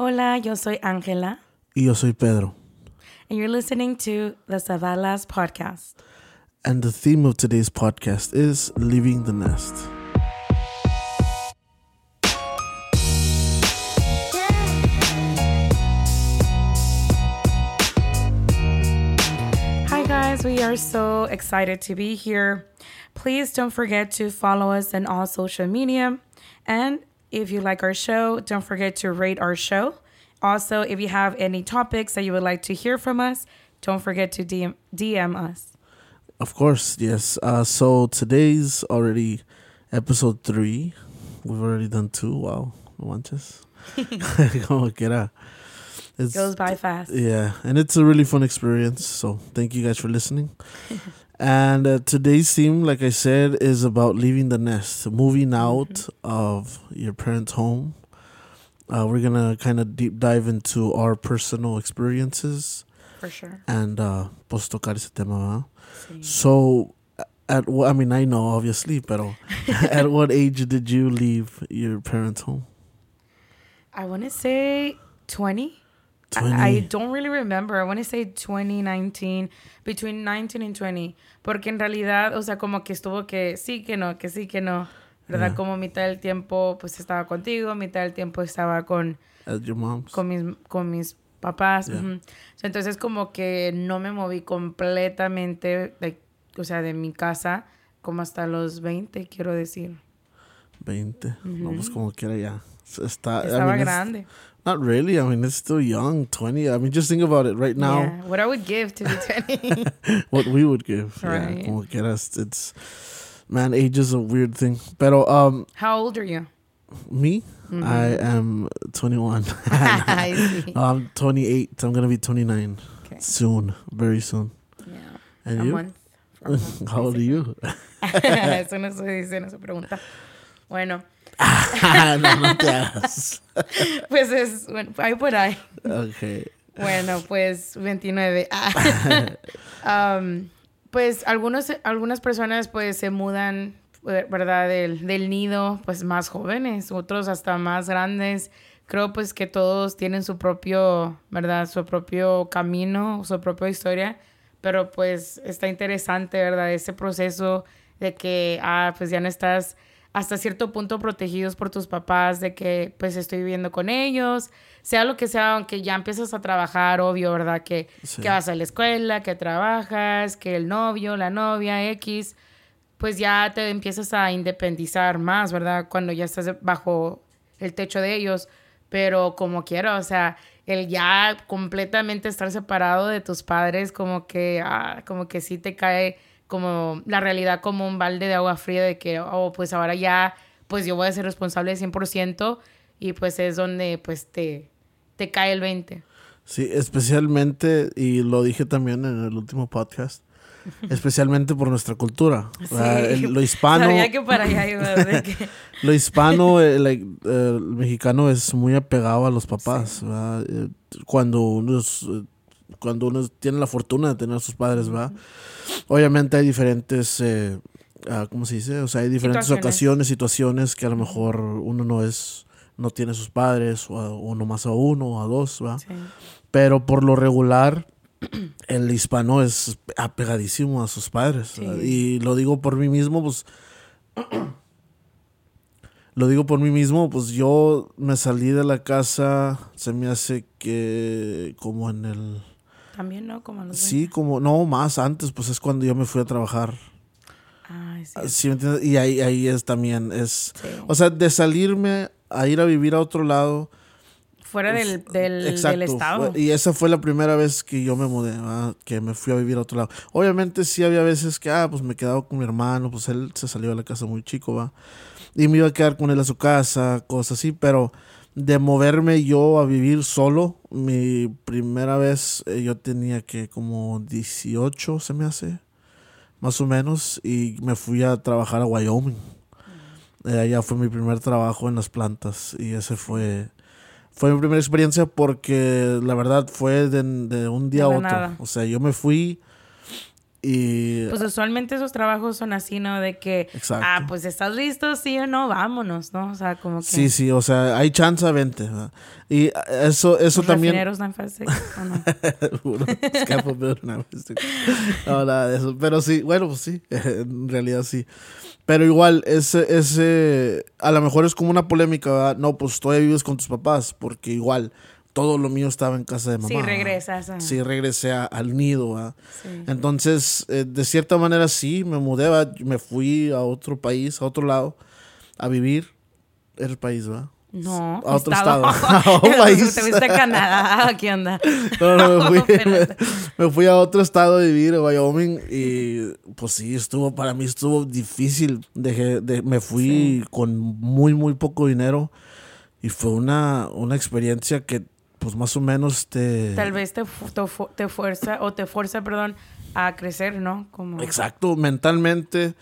Hola, yo soy Ángela. Y yo soy Pedro. And you're listening to the Savalas podcast. And the theme of today's podcast is Leaving the Nest. Hi, guys. We are so excited to be here. Please don't forget to follow us on all social media. And if you like our show, don't forget to rate our show. Also, if you have any topics that you would like to hear from us, don't forget to DM, DM us. Of course, yes. Uh, so today's already episode three. We've already done two. Wow, manches. Como quiera. It's, Goes by fast. Yeah, and it's a really fun experience. So thank you guys for listening. and uh, today's theme, like I said, is about leaving the nest, moving out of your parents' home. Uh, we're gonna kind of deep dive into our personal experiences For sure. and uh, pues tocar ese tema. Sí. So, at what I mean, I know obviously, pero at what age did you leave your parents' home? I want to say 20. I, 20. I don't really remember. I want to say 2019, between 19 and 20. Porque en realidad, o sea, como que estuvo que sí, que no, que sí, que no. ¿Verdad? Yeah. Como mitad del tiempo pues estaba contigo, mitad del tiempo estaba con, your mom's? con, mis, con mis papás. Yeah. ujú. So, Entonces como que no me moví completamente, like, o sea, de mi casa como hasta los 20, quiero decir. 20. No, pues como quiera ya. Está, I mean, grande. Not really. I mean, it's still young. 20. I mean, just think about it right now. Yeah, what I would give to be 20. What we would give. Right. Yeah, como quiera. It's, it's, man, age is a weird thing. Pero, um, How old are you? me, I am 21. I see. I'm 28. I'm going to be 29 Okay. soon. Very soon. Yeah. And a you? month. How old are you? Eso no se dice, no se pregunta. Bueno, no, no te hagas. pues es, bueno, ahí por ahí. Okay. Bueno, pues 29. Ah. Um, pues algunos, algunas personas pues se mudan, eh, ¿verdad? Del, del nido, pues más jóvenes, otros hasta más grandes. Creo pues que todos tienen su propio, ¿verdad? Su propio camino, su propia historia. Pero pues está interesante, ¿verdad? Ese proceso de que, ah, pues ya no estás hasta cierto punto protegidos por tus papás, de que pues estoy viviendo con ellos, sea lo que sea, aunque ya empiezas a trabajar, obvio, ¿verdad? Que, Sí. que vas a la escuela, que trabajas, que el novio, la novia, X, pues ya te empiezas a independizar más, ¿verdad? Cuando ya estás bajo el techo de ellos, pero como quiero, o sea, el ya completamente estar separado de tus padres, como que, ah, como que sí te cae como la realidad como un balde de agua fría de que, oh, pues ahora ya, pues yo voy a ser responsable de 100% y pues es donde pues te, te cae el 20. Sí, especialmente, y lo dije también en el último podcast, especialmente por nuestra cultura. Ah, el- lo hispano, Sabía que para allá ibas, de que- lo hispano, like, eh, el mexicano es muy apegado a los papás. ¿verdad? Eh, Cuando uno es, eh, cuando uno tiene la fortuna de tener a sus padres, ¿verdad? Obviamente hay diferentes, eh, ah, ¿cómo se dice? O sea, hay diferentes Situaciones. ocasiones, situaciones que a lo mejor uno no es, no tiene a sus padres, o, a, o nomás a uno o a dos. Sí. Pero por lo regular, el hispano es apegadísimo a sus padres. Y lo digo por mí mismo, pues. lo digo por mí mismo, pues yo me salí de la casa, se me hace que como en el. También, ¿no? Como los Sí, como. No, más antes, pues es cuando yo me fui a trabajar. 20. Ay, sí. ¿Sí me entiendes? Y ahí, ahí es también. es Sí. O sea, de salirme a ir a vivir a otro lado. Fuera del, del, Exacto, del estado. fue- y esa fue la primera vez que yo me mudé, ¿verdad? que me fui a vivir a otro lado. Obviamente sí había veces que, ah, pues me quedaba con mi hermano, pues él se salió de la casa muy chico, va. Y me iba a quedar con él a su casa, cosas así, pero de moverme yo a vivir solo, mi primera vez eh, yo tenía que como 18, se me hace, más o menos, y me fui a trabajar a Wyoming. Eh, allá fue mi primer trabajo en las plantas y ese fue fue mi primera experiencia porque la verdad fue de, de un día a otro. nada. O sea, yo me fui Y Pues usualmente esos trabajos son así, ¿no? De que, Exacto. ah, pues estás listo, sí o no, vámonos, ¿no? O sea, como que... sí, sí, o sea, hay chance, vente. ¿verdad? Y eso, eso también. refineros dan fase, ¿o no? Vez. No, nada de eso. Pero sí, bueno, pues sí, en realidad sí. Pero igual, ese, ese, a lo mejor es como una polémica, ¿verdad? No, pues todavía vives con tus papás, porque igual todo lo mío estaba en casa de mamá. Sí, regresas. a- Sí, regresé a- al nido, sí. Entonces, eh, de cierta manera sí, me mudé, me fui a otro país, a otro lado, a vivir. El país, ¿verdad? No, A otro estado. estado. A un país. Te fuiste a Canadá, ¿qué onda? No, no, me fui, me, fui a otro estado a vivir, a Wyoming, y pues sí, estuvo, para mí estuvo difícil. Dejé, de, me fui con muy, muy poco dinero, y fue una, una experiencia que, pues más o menos te... Tal vez te, te, te fuerza, o te fuerza, perdón, a crecer, ¿no? Como... Exacto, mentalmente,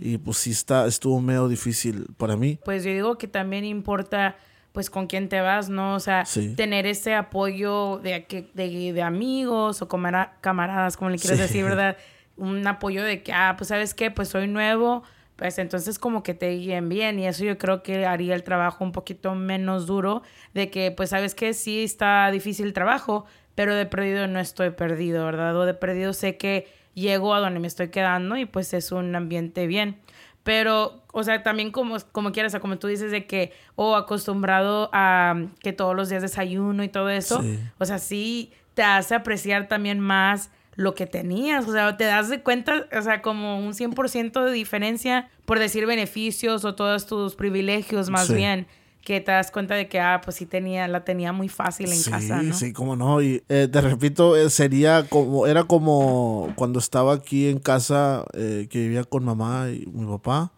y pues sí, está, estuvo medio difícil para mí. Pues yo digo que también importa pues con quién te vas, ¿no? O sea, Sí. tener ese apoyo de, de, de amigos o camara- camaradas, como le quieras Sí. decir, ¿verdad? Un apoyo de que, ah, pues sabes qué, pues soy nuevo, pues entonces como que te guíen bien y eso yo creo que haría el trabajo un poquito menos duro de que, pues sabes que sí está difícil el trabajo, pero de perdido no estoy perdido, ¿verdad? O de perdido sé que llego a donde me estoy quedando y pues es un ambiente bien. Pero, o sea, también como, como quieras, o sea, como tú dices de que, o acostumbrado a que todos los días desayuno y todo eso, Sí. o sea, sí te hace apreciar también más lo que tenías, o sea, te das de cuenta, o sea, como un 100% de diferencia por decir beneficios o todos tus privilegios más Sí. bien, que te das cuenta de que, ah, pues sí tenía, la tenía muy fácil en sí, casa, ¿no? sí, cómo no. Y eh, te repito, eh, sería como, era como cuando estaba aquí en casa, eh, que vivía con mamá y mi papá.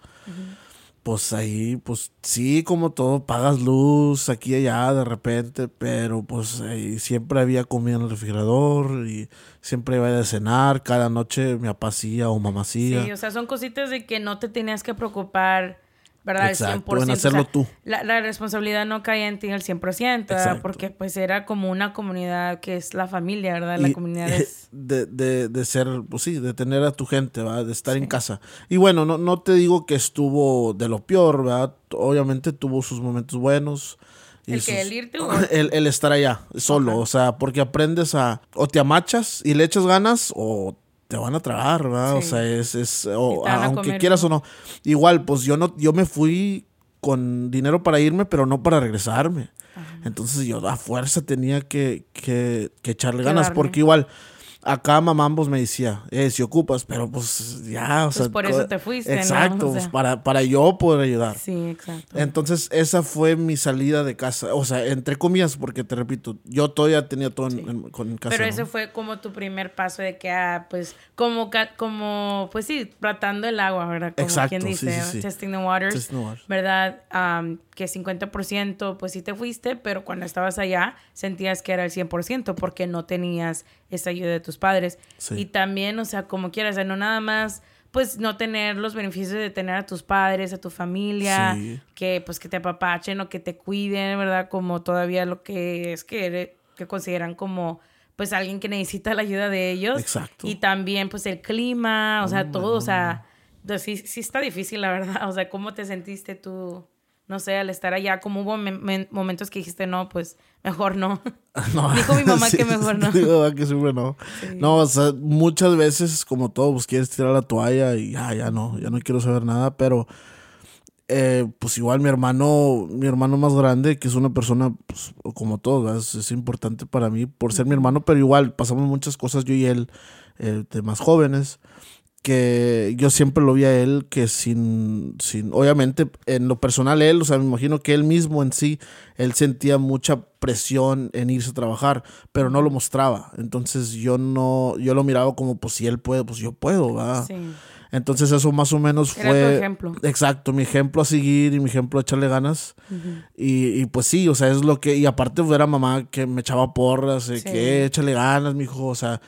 Pues ahí, pues sí, como todo, pagas luz aquí y allá de repente, pero pues ahí siempre había comida en el refrigerador y siempre iba a cenar, cada noche mi papá hacía o mamá hacía. Sí, o sea, son cositas de que no te tenías que preocupar, ¿verdad? Exacto, el 100%. en o hacerlo sea, tú. La, la responsabilidad no caía en ti al 100%, ¿verdad? Porque pues era como una comunidad que es la familia, ¿verdad? La Y- comunidad es... de, de, de ser, pues sí, de tener a tu gente, ¿verdad? De estar en casa. Y bueno, no, no te digo que estuvo de lo peor, ¿verdad? Obviamente tuvo sus momentos buenos. ¿El sus- que el irte o- el, el estar allá, solo, Ajá. o sea, porque aprendes a, o te amachas y le echas ganas, o te van a tragar, ¿verdad? O sea, es, es o, Y te van a aunque comer quieras o no. Igual, pues yo no, yo me fui con dinero para irme, pero no para regresarme. Entonces yo a fuerza tenía que, que, que echarle ganas, porque igual acá mamá pues me decía, eh, si ocupas, pero pues ya, o Pues sea. por eso te fuiste, ¿no? Exacto, O pues, para, para yo poder ayudar. Sí, exacto. Entonces, esa fue mi salida de casa. O sea, entre comillas, porque te repito, yo todavía tenía todo en, Sí. en- con casa. Pero ¿no? ese fue como tu primer paso de que, ah, pues, como, como pues sí, tratando el agua, ¿verdad? Como Exacto, quien dice, sí, sí. testing the waters. Testing the waters. ¿Verdad? Am, que 50% pues sí te fuiste, pero cuando estabas allá sentías que era el 100% porque no tenías esa ayuda de tus padres. Sí. Y también, o sea, como quieras, o sea, no nada más pues no tener los beneficios de tener a tus padres, a tu familia, Sí. que pues que te apapachen o que te cuiden, ¿verdad? Como todavía lo que es que, eres- que consideran como pues alguien que necesita la ayuda de ellos. Exacto. Y también pues el clima, o sea, Oh, todo, o sea, pues, sí, sí está difícil, la verdad. O sea, ¿cómo te sentiste tú? No sé, al estar allá, como hubo me- me- momentos que dijiste, no, pues mejor no. No. Dijo mi mamá Sí, que mejor no. digo, ¿verdad? que siempre no. No, o sea, muchas veces, como todo, pues quieres tirar la toalla y ya, ya no, ya no quiero saber nada, pero eh, pues igual mi hermano, mi hermano más grande, que es una persona, pues, como todos, ¿verdad? es, es importante para mí por ser mi hermano, pero igual pasamos muchas cosas yo y él eh, de más jóvenes que yo siempre lo vi a él que sin, sin, obviamente en lo personal él, o sea, me imagino que él mismo en sí, él sentía mucha presión en irse a trabajar, pero no lo mostraba. Entonces yo no, yo lo miraba como, pues si él puede, pues yo puedo, ¿verdad? Sí. Entonces eso más o menos Era fue... tu ejemplo. Exacto, mi ejemplo a seguir y mi ejemplo a echarle ganas. y, y pues sí, o sea, es lo que... Y aparte ver a mamá que me echaba porras, Sí. que échale ganas, mijo, o sea...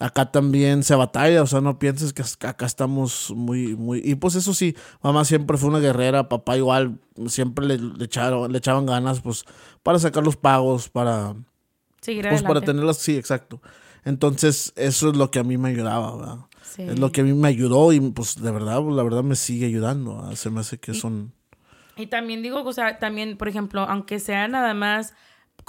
Acá también se batalla, o sea, no pienses que acá estamos muy, muy... Y pues eso sí, mamá siempre fue una guerrera, papá igual, siempre le, le echaron, le echaban ganas, pues, para sacar los pagos, para... Seguir Pues para tenerlas, sí, exacto. Entonces, eso es lo que a mí me ayudaba, ¿verdad? Es lo que a mí me ayudó y pues de verdad, la verdad me sigue ayudando. Se me hace que son... Y también digo, o sea, también, por ejemplo, aunque sea nada más,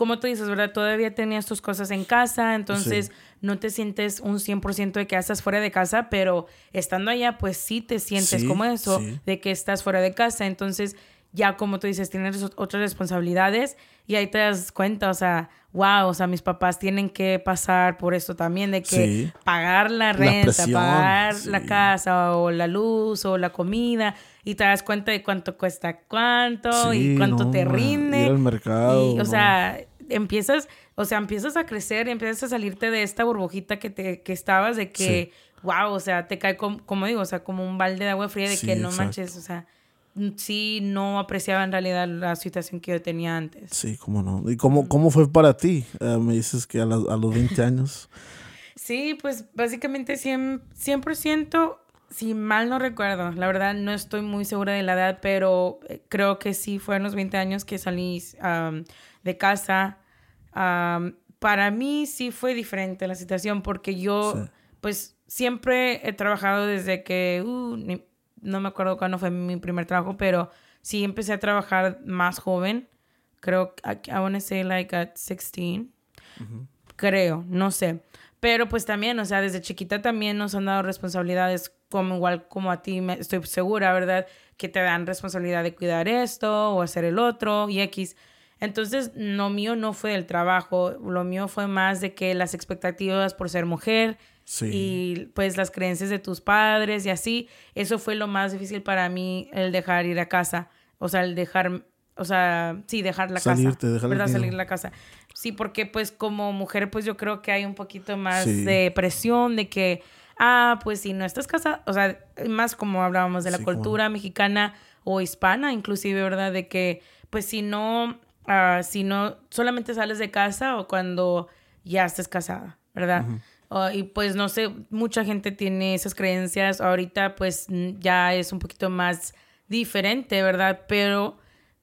como tú dices, ¿verdad? Todavía tenías tus cosas en casa, entonces no te sientes un 100% de que estás fuera de casa, pero estando allá, pues sí te sientes como eso, de que estás fuera de casa. Entonces, ya como tú dices, tienes otras responsabilidades y ahí te das cuenta, o sea, wow, o sea, mis papás tienen que pasar por esto también, de que pagar la renta, pagar la casa o la luz o la comida y te das cuenta de cuánto cuesta cuánto y cuánto te rinde. Ir al mercado. Y, o sea, empiezas, o sea, empiezas a crecer y empiezas a salirte de esta burbujita que, te, que estabas de que, wow, o sea, te cae como, como digo, o sea, como un balde de agua fría de que no manches, o sea sí no apreciaba en realidad la situación que yo tenía antes. Sí, cómo no. ¿Y cómo, cómo fue para ti? Eh, me dices que a, a, los 20 años. sí, pues básicamente 100%, 100%, si mal no recuerdo, la verdad no estoy muy segura de la edad, pero eh, creo que sí fueron los 20 años que salí de casa. Para mí sí fue diferente la situación porque yo, pues siempre he trabajado desde que, uh, no me acuerdo cuándo fue mi primer trabajo, pero sí empecé a trabajar más joven. Creo, I, I want to say like at 16. Creo, no sé. Pero pues también, o sea, desde chiquita también nos han dado responsabilidades como igual como a ti, me, estoy segura, ¿verdad? Que te dan responsabilidad de cuidar esto o hacer el otro y X. Entonces, lo mío no fue el trabajo, lo mío fue más de que las expectativas por ser mujer, y pues las creencias de tus padres y así, eso fue lo más difícil para mí, el dejar ir a casa, o sea, el dejar, o sea, sí, dejar la Salirte, casa. Dejar ¿Verdad? Salir de la casa. Sí, porque pues como mujer, pues yo creo que hay un poquito más de presión de que, ah, pues si no estás casada, o sea, más como hablábamos de la cultura mexicana o hispana, inclusive, ¿verdad? De que, pues si no, uh, si no, solamente sales de casa o cuando ya estés casada, ¿verdad? Y pues no sé, mucha gente tiene esas creencias. Ahorita pues ya es un poquito más diferente, ¿verdad? Pero,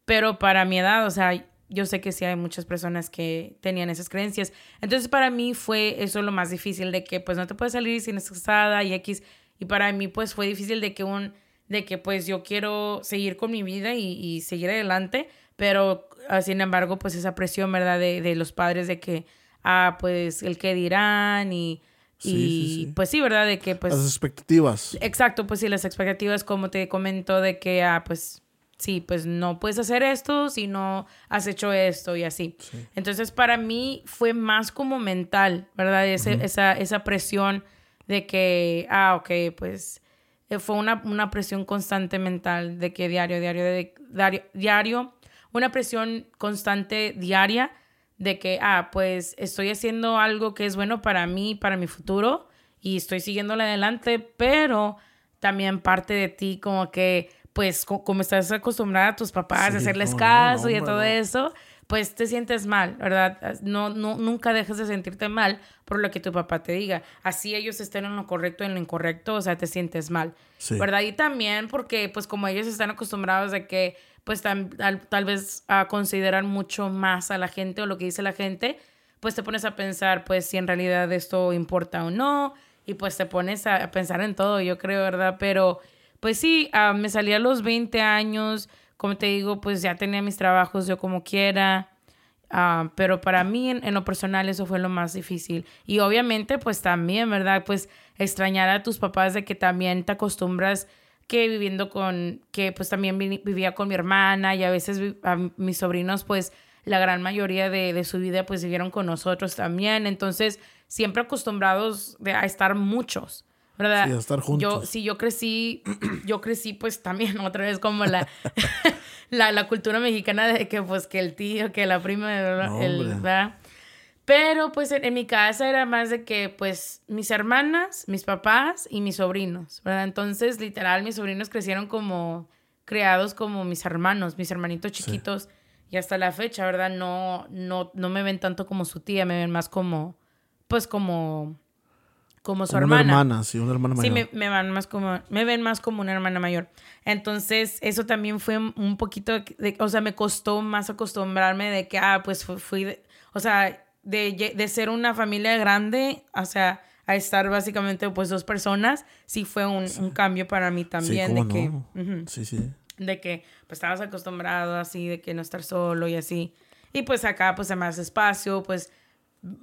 pero para mi edad, o sea, yo sé que sí hay muchas personas que tenían esas creencias. Entonces para mí fue eso lo más difícil, de que pues no te puedes salir sin estar casada y X. Y para mí pues fue difícil de que un, de que pues yo quiero seguir con mi vida y, y seguir adelante, pero ah, sin embargo pues esa presión, ¿verdad? De, de los padres de que a pues el que dirán y, y pues sí, ¿verdad? De que pues... Las expectativas. Exacto, pues sí, las expectativas como te comento de que, ah, pues sí, pues no puedes hacer esto si no has hecho esto y así. Entonces para mí fue más como mental, ¿verdad? esa, esa presión de que, ah, ok, pues eh, fue una, una presión constante mental de que diario, diario, diario, diario, una presión constante diaria de que, ah, pues estoy haciendo algo que es bueno para mí, para mi futuro, y estoy siguiéndole adelante, pero también parte de ti como que, pues, como estás acostumbrada a tus papás a hacerles caso y a todo eso, pues te sientes mal, ¿verdad? No, no, nunca dejes de sentirte mal por lo que tu papá te diga. Así ellos estén en lo correcto en lo incorrecto, o sea, te sientes mal, ¿verdad? Y también porque, pues, como ellos están acostumbrados a que pues tal, tal vez a considerar mucho más a la gente o lo que dice la gente, pues te pones a pensar, pues si en realidad esto importa o no, y pues te pones a, pensar en todo, yo creo, ¿verdad? Pero pues sí, ah, me salí a los 20 años, como te digo, pues ya tenía mis trabajos yo como quiera, ah, pero para mí en, en, lo personal eso fue lo más difícil. Y obviamente pues también, ¿verdad? Pues extrañar a tus papás de que también te acostumbras que viviendo con, que pues también vivía con mi hermana y a veces a mis sobrinos pues la gran mayoría de, de, su vida pues vivieron con nosotros también, entonces siempre acostumbrados de, a estar muchos, ¿verdad? Sí, a estar juntos. Yo, sí, yo crecí, yo crecí pues también otra vez como la, la, la, cultura mexicana de que pues que el tío, que la prima, el, ¿verdad? Pero pues en, mi casa era más de que pues mis hermanas, mis papás y mis sobrinos, ¿verdad? Entonces literal mis sobrinos crecieron como criados como mis hermanos, mis hermanitos chiquitos y hasta la fecha, ¿verdad? No, no, no me ven tanto como su tía, me ven más como, pues como, como su hermana. Una hermana, sí, una hermana mayor. Sí, me, van más como, me ven más como una hermana mayor. Entonces eso también fue un poquito, de, o sea, me costó más acostumbrarme de que, ah, pues fui, o sea de, de ser una familia grande, o sea, a estar básicamente pues dos personas, sí fue un, un cambio para mí también. de que, ujú, Sí, sí. de que pues estabas acostumbrado así, de que no estar solo y así. Y pues acá pues hay más espacio, pues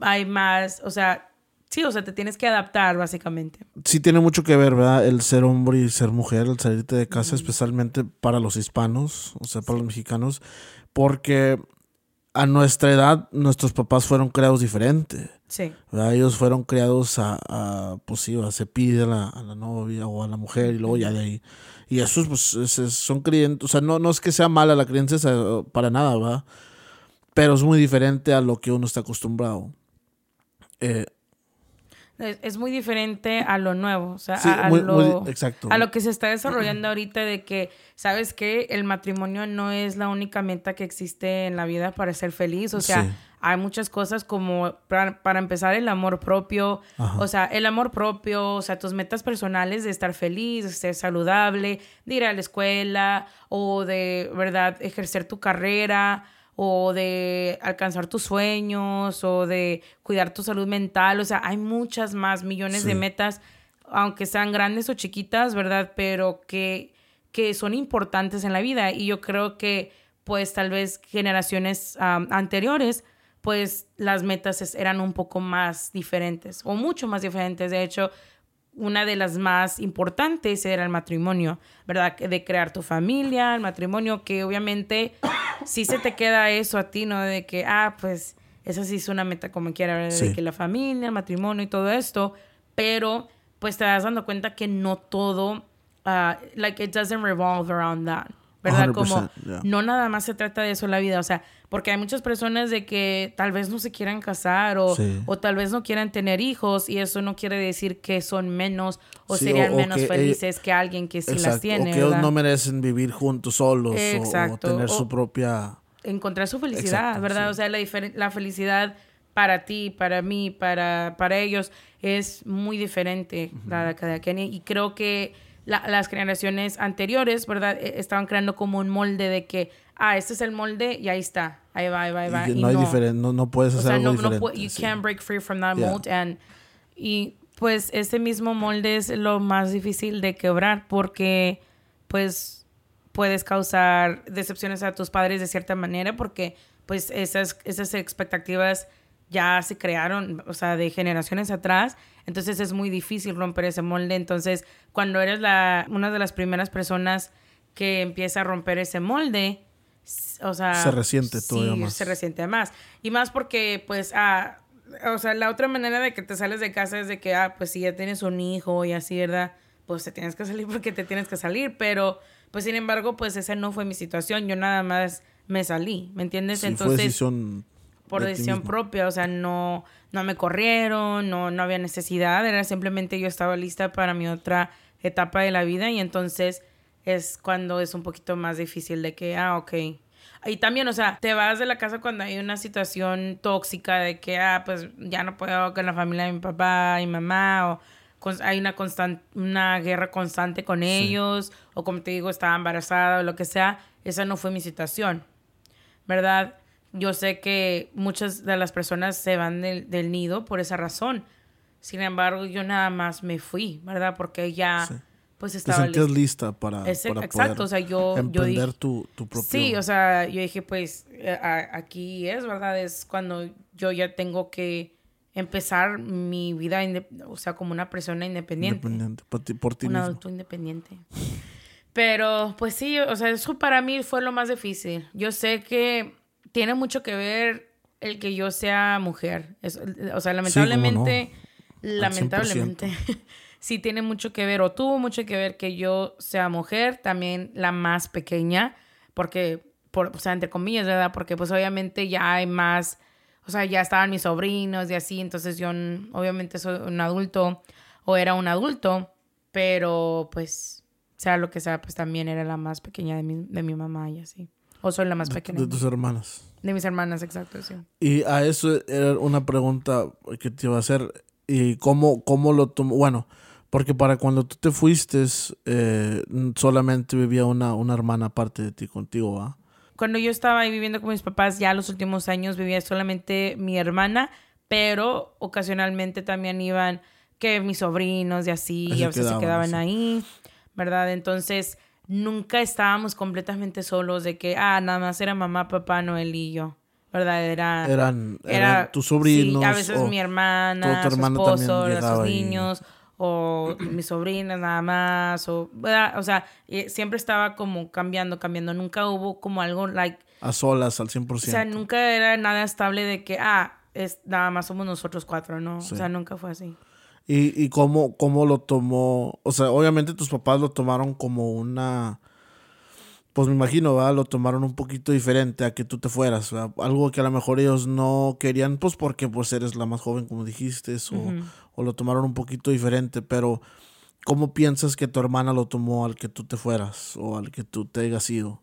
hay más, o sea, sí, o sea, te tienes que adaptar básicamente. Sí tiene mucho que ver, ¿verdad? El ser hombre y ser mujer, el salirte de casa, especialmente para los hispanos, o sea, para los mexicanos, porque a nuestra edad nuestros papás fueron creados diferente. Sí. ¿verdad? Ellos fueron criados a, a, pues sí, a se pide a la, a la novia o a la mujer y luego ya de ahí. Y esos, pues, es- es- son creyentes, o sea, no, no es que sea mala la creencia para nada, ¿verdad? Pero es muy diferente a lo que uno está acostumbrado. Eh, Es, es muy diferente a lo nuevo, o sea, sí, a, a muy- lo, muy- exacto. a lo que se está desarrollando ahorita de que, ¿sabes qué? El matrimonio no es la única meta que existe en la vida para ser feliz, o sea, Sí. hay muchas cosas como, para, para empezar, el amor propio, Ajá. o sea, el amor propio, o sea, tus metas personales de estar feliz, de ser saludable, de ir a la escuela, o de, ¿verdad?, ejercer tu carrera, o de alcanzar tus sueños, o de cuidar tu salud mental, o sea, hay muchas más millones de metas, aunque sean grandes o chiquitas, ¿verdad? Pero que, que son importantes en la vida. Y yo creo que, pues, tal vez generaciones anteriores, pues, las metas eran un poco más diferentes, o mucho más diferentes. De hecho, una de las más importantes era el matrimonio, ¿verdad? De crear tu familia, el matrimonio, que obviamente sí se te queda eso a ti, ¿no? De que, ah, pues esa sí es una meta como quiera, ¿verdad? De que la familia, el matrimonio y todo esto, pero pues te das dando cuenta que no todo, ah, like it doesn't revolve around that, ¿verdad? Como 100%, yeah. no nada más se trata de eso la vida, o sea, porque hay muchas personas de que tal vez no se quieran casar o, Sí. o tal vez no quieran tener hijos y eso no quiere decir que son menos o Sí, serían o- o menos que, eh, felices que alguien que sí las tiene, o que ellos no merecen vivir juntos solos o- tener su propia... encontrar su felicidad, Exacto, ¿verdad? sí. O sea, la, la felicidad para ti, para mí, para, para ellos es muy diferente la de cada quien. Y creo que la- las generaciones anteriores, ¿verdad? E- Estaban creando como un molde de que, ah, este es el molde y ahí está, ahí va, ahí va, ahí va. y y no, hay diferente, no, no puedes o hacer sea, algo no, no diferente. you sí. can't break free from that Yeah. mold. And, y pues ese mismo molde es lo más difícil de quebrar porque pues puedes causar decepciones a tus padres de cierta manera porque pues esas, esas expectativas ya se crearon, o sea, de generaciones atrás. Entonces es muy difícil romper ese molde. Entonces, cuando eres la, una de las primeras personas que empieza a romper ese molde, o sea... Se resiente todavía sí, más. se resiente más. Y más porque, pues, ah, o sea, la otra manera de que te sales de casa es de que, ah, pues si ya tienes un hijo y así, ¿verdad? Pues te tienes que salir porque te tienes que salir. Pero, pues, sin embargo, pues esa no fue mi situación. Yo nada más me salí, ¿me entiendes? Sí, fue Entonces, decisión por de decisión propia, o sea, no, no me corrieron, no, no había necesidad, era simplemente yo estaba lista para mi otra etapa de la vida y entonces es cuando es un poquito más difícil de que, ah, ok. Y también, o sea, te vas de la casa cuando hay una situación tóxica de que, ah, pues ya no puedo con la familia de mi papá y mamá, o hay una constante, una guerra constante con ellos, o como te digo, estaba embarazada o lo que sea, esa no fue mi situación. ¿verdad? Yo sé que muchas de las personas se van del, del nido por esa razón. Sin embargo, yo nada más me fui, ¿verdad? Porque ya, Sí. pues Te estaba sentías lista. lista para, Ese- para exacto, poder o sea, yo- yo emprender dije- tu, tu propio... Sí, o sea, yo dije, pues eh, a- aquí es, ¿verdad? Es cuando yo ya tengo que empezar mi vida, o sea, como una persona independiente independiente, por ti, por ti un mismo. adulto independiente. Pero, pues sí, o sea, eso para mí fue lo más difícil. Yo sé que tiene mucho que ver el que yo sea mujer. Es- o sea, lamentablemente, lamentablemente, sí tiene mucho que ver, o tuvo mucho que ver que yo sea mujer, también la más pequeña, porque, por, o sea, entre comillas, ¿verdad? Porque pues obviamente ya hay más, o sea, ya estaban mis sobrinos y así, entonces yo obviamente soy un adulto o era un adulto, pero pues sea lo que sea, pues también era la más pequeña de mi, de mi mamá y así. O soy la más de, pequeña de tus hermanas. de mis hermanas, exacto, sí. Y a eso era una pregunta que te iba a hacer. ¿Y cómo, cómo lo tomó? Bueno, porque para cuando tú te fuiste, eh, solamente vivía una, una hermana aparte de ti contigo, ¿va? Cuando yo estaba ahí viviendo con mis papás, ya los últimos años vivía solamente mi hermana, pero ocasionalmente también iban que mis sobrinos y así, y a veces se quedaban ahí, ¿verdad? Entonces, nunca estábamos completamente solos de que, ah, nada más era mamá, papá, Noel y yo. ¿Verdad? Era, eran, era, tus sobrinos. Sí, a veces mi hermana, su esposo, sus niños, o mis sobrinas nada más, o, o sea, siempre estaba como cambiando, cambiando. Nunca hubo como algo like... A solas, al 100%. O sea, nunca era nada estable de que, ah, es, nada más somos nosotros cuatro, ¿no? O sea, nunca fue así. ¿Y, y cómo, cómo lo tomó? O sea, obviamente tus papás lo tomaron como una pues me imagino, ¿verdad? Lo tomaron un poquito diferente a que tú te fueras, Algo que a lo mejor ellos no querían, pues porque pues eres la más joven, como dijiste, o, o lo tomaron un poquito diferente, pero ¿cómo piensas que tu hermana lo tomó al que tú te fueras o al que tú te hayas ido?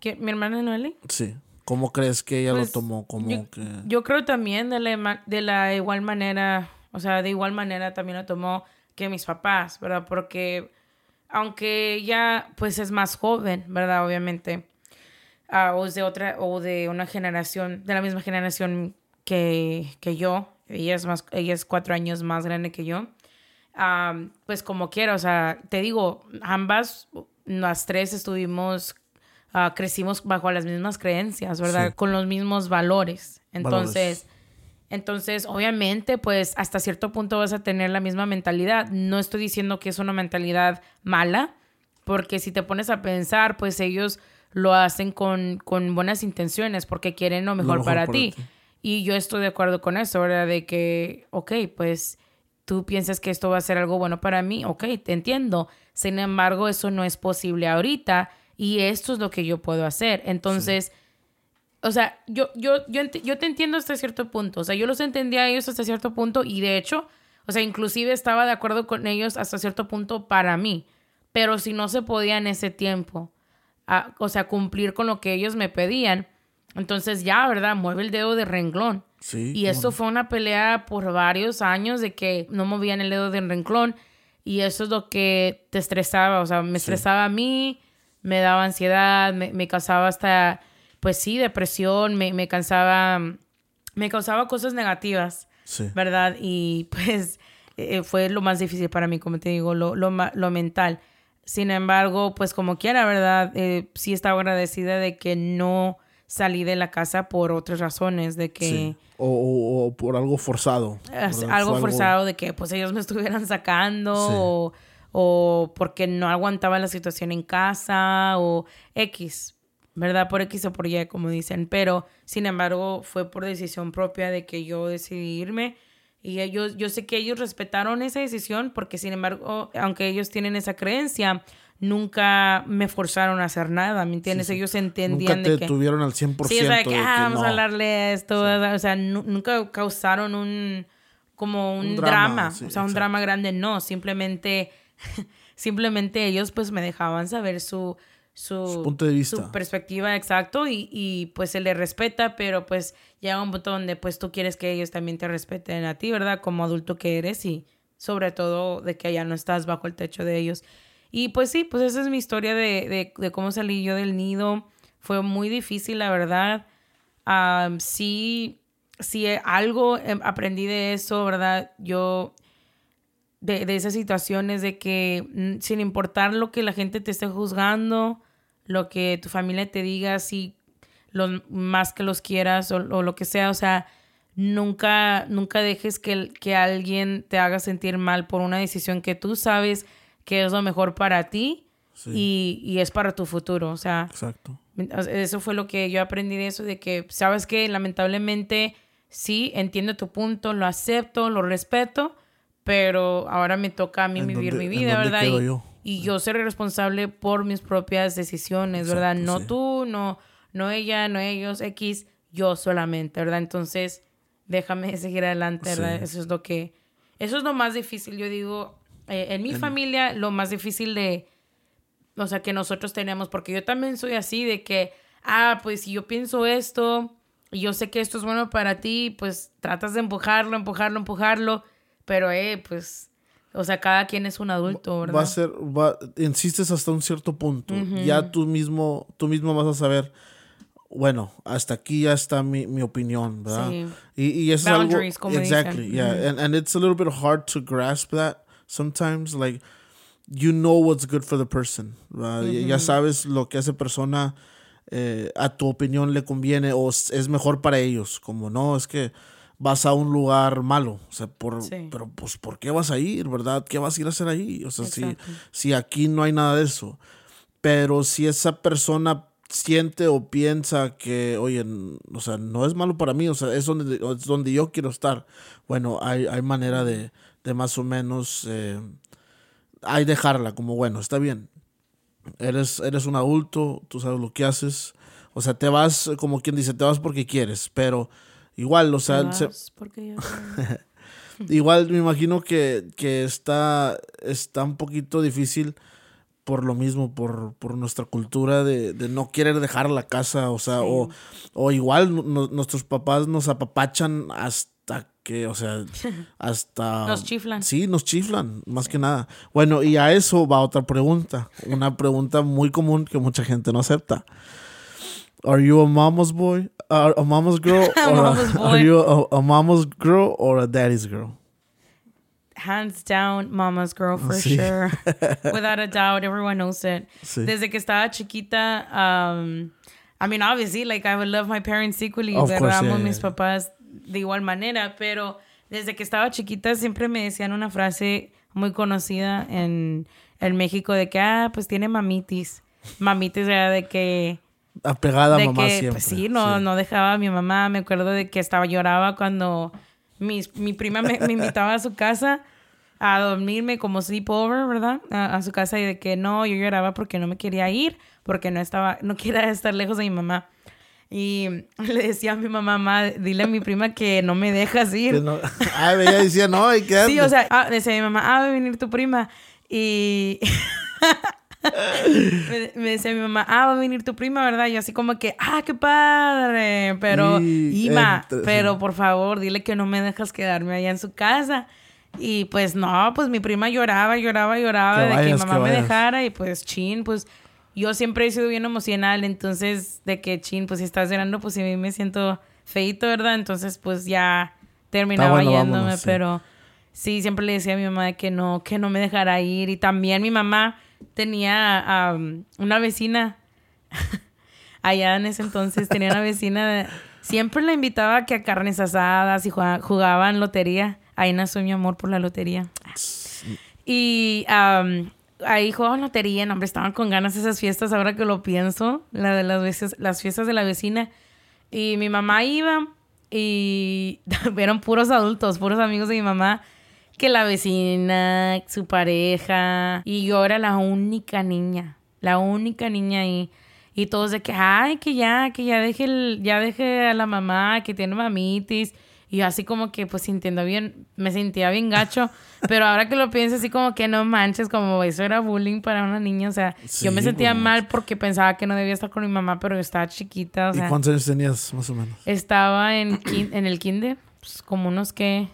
¿Que, ¿Mi hermana Noeli? Sí. ¿Cómo crees que ella lo pues, tomó? Como yo, que... yo creo también de la, de la igual manera, o sea, de igual manera también lo tomó que mis papás, ¿verdad? Porque aunque ella pues es más joven, ¿verdad? Obviamente, uh, o es de otra, o de una generación, de la misma generación que, que yo, ella es, más, ella es cuatro años más grande que yo, um, pues como quiera, o sea, te digo, ambas, las tres estuvimos, uh, crecimos bajo las mismas creencias, ¿verdad? Con los mismos valores. Entonces... Entonces, obviamente, pues hasta cierto punto vas a tener la misma mentalidad. No estoy diciendo que es una mentalidad mala, porque si te pones a pensar, pues ellos lo hacen con, con buenas intenciones, porque quieren lo mejor, para, ti. Y yo estoy de acuerdo con eso, ¿verdad? De que, ok, pues tú piensas que esto va a ser algo bueno para mí, ok, te entiendo. Sin embargo, eso no es posible ahorita y esto es lo que yo puedo hacer. Entonces o sea, yo, yo, yo, yo te entiendo hasta cierto punto. O sea, yo los entendía a ellos hasta cierto punto y de hecho, o sea, inclusive estaba de acuerdo con ellos hasta cierto punto para mí. Pero si no se podía en ese tiempo, o sea, cumplir con lo que ellos me pedían, entonces ya, ¿verdad? Mueve el dedo de renglón. Sí, y eso fue una pelea por varios años de que no movían el dedo de renglón. Y eso es lo que te estresaba. O sea, me estresaba a mí, me daba ansiedad, me, me causaba hasta pues sí, depresión, me, me cansaba, me causaba cosas negativas, ¿verdad? Y pues eh, fue lo más difícil para mí, como te digo, lo, lo, lo mental. Sin embargo, pues como quiera, ¿verdad? Eh, sí estaba agradecida de que no salí de la casa por otras razones, de que... O, por algo forzado. Algo forzado de que pues ellos me estuvieran sacando o, o porque no aguantaba la situación en casa o X. ¿verdad? Por X o por Y, como dicen. Pero, sin embargo, fue por decisión propia de que yo decidí irme. Y ellos, yo sé que ellos respetaron esa decisión porque, sin embargo, aunque ellos tienen esa creencia, nunca me forzaron a hacer nada, ¿me entiendes? Ellos entendían nunca te de que... tuvieron al 100%. Sí, o sea, que, ah, vamos a hablarle esto. O sea, nunca causaron un... como un, drama, o sea, un drama grande, no. Simplemente, simplemente ellos pues me dejaban saber su su, punto de vista. Su perspectiva, exacto, y, y, pues se le respeta, pero pues llega un punto donde pues tú quieres que ellos también te respeten a ti, ¿verdad? Como adulto que eres y sobre todo de que ya no estás bajo el techo de ellos. Y pues sí, pues esa es mi historia de, de, de cómo salí yo del nido. Fue muy difícil, la verdad. sí, sí, algo em, aprendí de eso, ¿verdad? Yo de, de, esas situaciones de que mm, sin importar lo que la gente te esté juzgando, lo que tu familia te diga, si lo más que los quieras o, lo que sea, o sea, nunca, nunca dejes que, que alguien te haga sentir mal por una decisión que tú sabes que es lo mejor para ti y, y, es para tu futuro, o sea. Exacto. Eso fue lo que yo aprendí de eso, de que, sabes que lamentablemente sí, entiendo tu punto, lo acepto, lo respeto, pero ahora me toca a mí vivir mi vida, ¿verdad? y yo ser responsable por mis propias decisiones, ¿verdad? No tú, no, no ella, no ellos, X, yo solamente, ¿verdad? Entonces, déjame seguir adelante, ¿verdad? Eso es lo que, eso es lo más difícil, yo digo, eh, en mi familia, lo más difícil de, o sea, que nosotros tenemos, porque yo también soy así, de que, ah, pues si yo pienso esto, y yo sé que esto es bueno para ti, pues tratas de empujarlo, empujarlo, empujarlo, pero, eh, pues o sea, cada quien es un adulto, ¿verdad? Va a ser, va, insistes hasta un cierto punto. Ya tú mismo, tú mismo vas a saber, bueno, hasta aquí ya está mi, mi opinión, ¿verdad? Sí. Y, y eso Boundaries, es algo, como exactly, dicen. yeah, and, and it's a little bit hard to grasp that sometimes, like, you know what's good for the person, ¿verdad? Ya- Ya sabes lo que esa persona eh, a tu opinión le conviene o es mejor para ellos, como no, es que vas a un lugar malo, o sea, por, Sí. pero pues, ¿por qué vas a ir, verdad? ¿Qué vas a ir a hacer ahí? O sea, si, Exacto. si aquí no hay nada de eso. Pero si esa persona siente o piensa que, oye, o sea, no es malo para mí, o sea, es donde, es donde yo quiero estar, bueno, hay, hay manera de, de más o menos, eh, hay dejarla como, bueno, está bien, eres, eres un adulto, tú sabes lo que haces, o sea, te vas, como quien dice, te vas porque quieres, pero igual, o sea, se- yo. Igual me imagino que, que está, está un poquito difícil por lo mismo, por, por nuestra cultura de, de no querer dejar la casa, o sea, o, o igual nu- nu- nuestros papás nos apapachan hasta que, o sea, hasta... Nos chiflan. Sí, nos chiflan, más que nada. Bueno, y a eso va otra pregunta, una pregunta muy común que mucha gente no acepta. Are you a mama's boy, a, a mama's girl, A mama's a, boy. are you a, a mama's girl or a daddy's girl? Hands down, mama's girl for Sí. sure. Without a doubt, everyone knows it. Sí. Desde que estaba chiquita, um, I mean, obviously, like I would love my parents equally, Of pero course, amo yeah, mis yeah. papás de igual manera, pero desde que estaba chiquita siempre me decían una frase muy conocida en, en México de que, ah, pues tiene mamitis. Mamitis era de que Apegada a de mamá que siempre. pues sí no no dejaba a mi mamá. Me acuerdo de que estaba lloraba cuando mis- mi prima me, me invitaba a su casa a dormirme como sleepover verdad a, a su casa y de que no yo lloraba porque no me quería ir porque no estaba no quería estar lejos de mi mamá. Y le decía a mi mamá "Ma, dile a mi prima que no me dejas ir no- ah, ella decía, no, hay que Sí, o sea, ah, decía mi mamá, ah, va a venir tu prima. Y me, me decía mi mamá, ah, va a venir tu prima, ¿verdad? Y yo así como que, ah, qué padre. Pero, Y Ima, entre- pero por favor, dile que no me dejas quedarme allá en su casa. Y pues no, pues mi prima lloraba, lloraba, lloraba Que de que vayas, mi mamá que me dejara. Y pues, chin, pues yo siempre he sido bien emocional. Entonces, de que, chin, pues si estás llorando, pues sí me siento feito, ¿verdad? Entonces, pues ya terminaba bueno, yéndome, vámonos, sí. pero sí, siempre le decía a mi mamá de que no, que no me dejara ir. Y también mi mamá tenía una vecina, allá en ese entonces tenía una vecina, siempre la invitaba que a carnes asadas y jugaba- jugaban lotería. Ahí nació mi amor por la lotería. Y am, ahí jugaban lotería, no, hombre, estaban con ganas esas fiestas, ahora que lo pienso, la de las veces, las fiestas de la vecina. Y mi mamá iba y eran puros adultos, puros amigos de mi mamá, que la vecina, su pareja, y yo era la única niña, la única niña ahí. Y todos de que, ay, que ya, que ya deje, el- ya deje a la mamá, que tiene mamitis. Y yo así como que, pues, sintiendo bien, me sentía bien gacho. pero ahora que lo pienso, así como que no manches, como eso era bullying para una niña. O sea, yo me sentía pues. mal porque pensaba que no debía estar con mi mamá, pero yo estaba chiquita. O ¿Y sea, cuántos años tenías, más o menos? estaba en, en el kinder, pues, como unos que,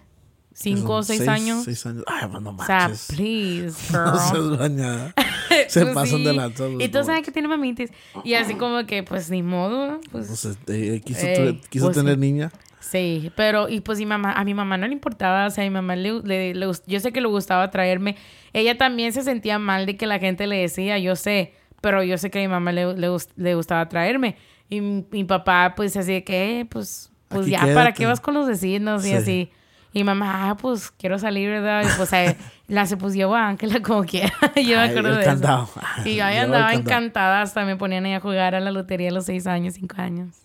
cinco o seis, años. Seis años. Ay, pues no O sea, please, No girl. seas bañada. Se pasan sí. de lanza. los Y tú sabes que tiene mamitis. Y así como que, pues, ni modo. Pues, O sea, eh, quiso, Ey, quiso pues, tener niña. Sí, pero y pues mi mamá, a mi mamá no le importaba, o sea, a mi mamá le, le- le yo sé que le gustaba traerme. Ella también se sentía mal de que la gente le decía, yo sé, pero yo sé que a mi mamá le, le, gust- le gustaba traerme. Y mi, mi papá, pues así de que, "Eh, pues, pues Aquí ya, ¿para qué vas con los vecinos? Y Sí. así. Y mamá, ah, pues quiero salir, ¿verdad? Y pues eh, la se pues llevó a Ángela como quiera. yo me acuerdo de eso. Y yo ahí andaba encantada, hasta me ponían ahí a jugar a la lotería a los seis años, cinco años.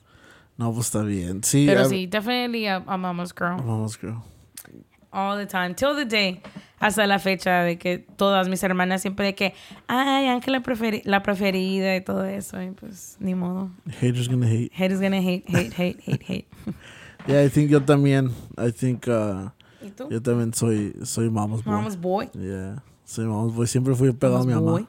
No, pues está bien. Sí, Pero a- sí, definitely a, a mama's girl. Vamos, creo. All the time. Till the day. Hasta la fecha de que todas mis hermanas siempre de que, ay, Ángela preferi- la preferida y todo eso. Y pues, ni modo. Haters gonna hate. Hate is gonna hate, hate, hate, hate, hate. Yeah, I think yo también. I think uh, ¿Y tú? yo también soy, soy mama's boy. Mama's boy. Yeah. Soy mama's boy. Siempre fui pegado a mi mamá. boy.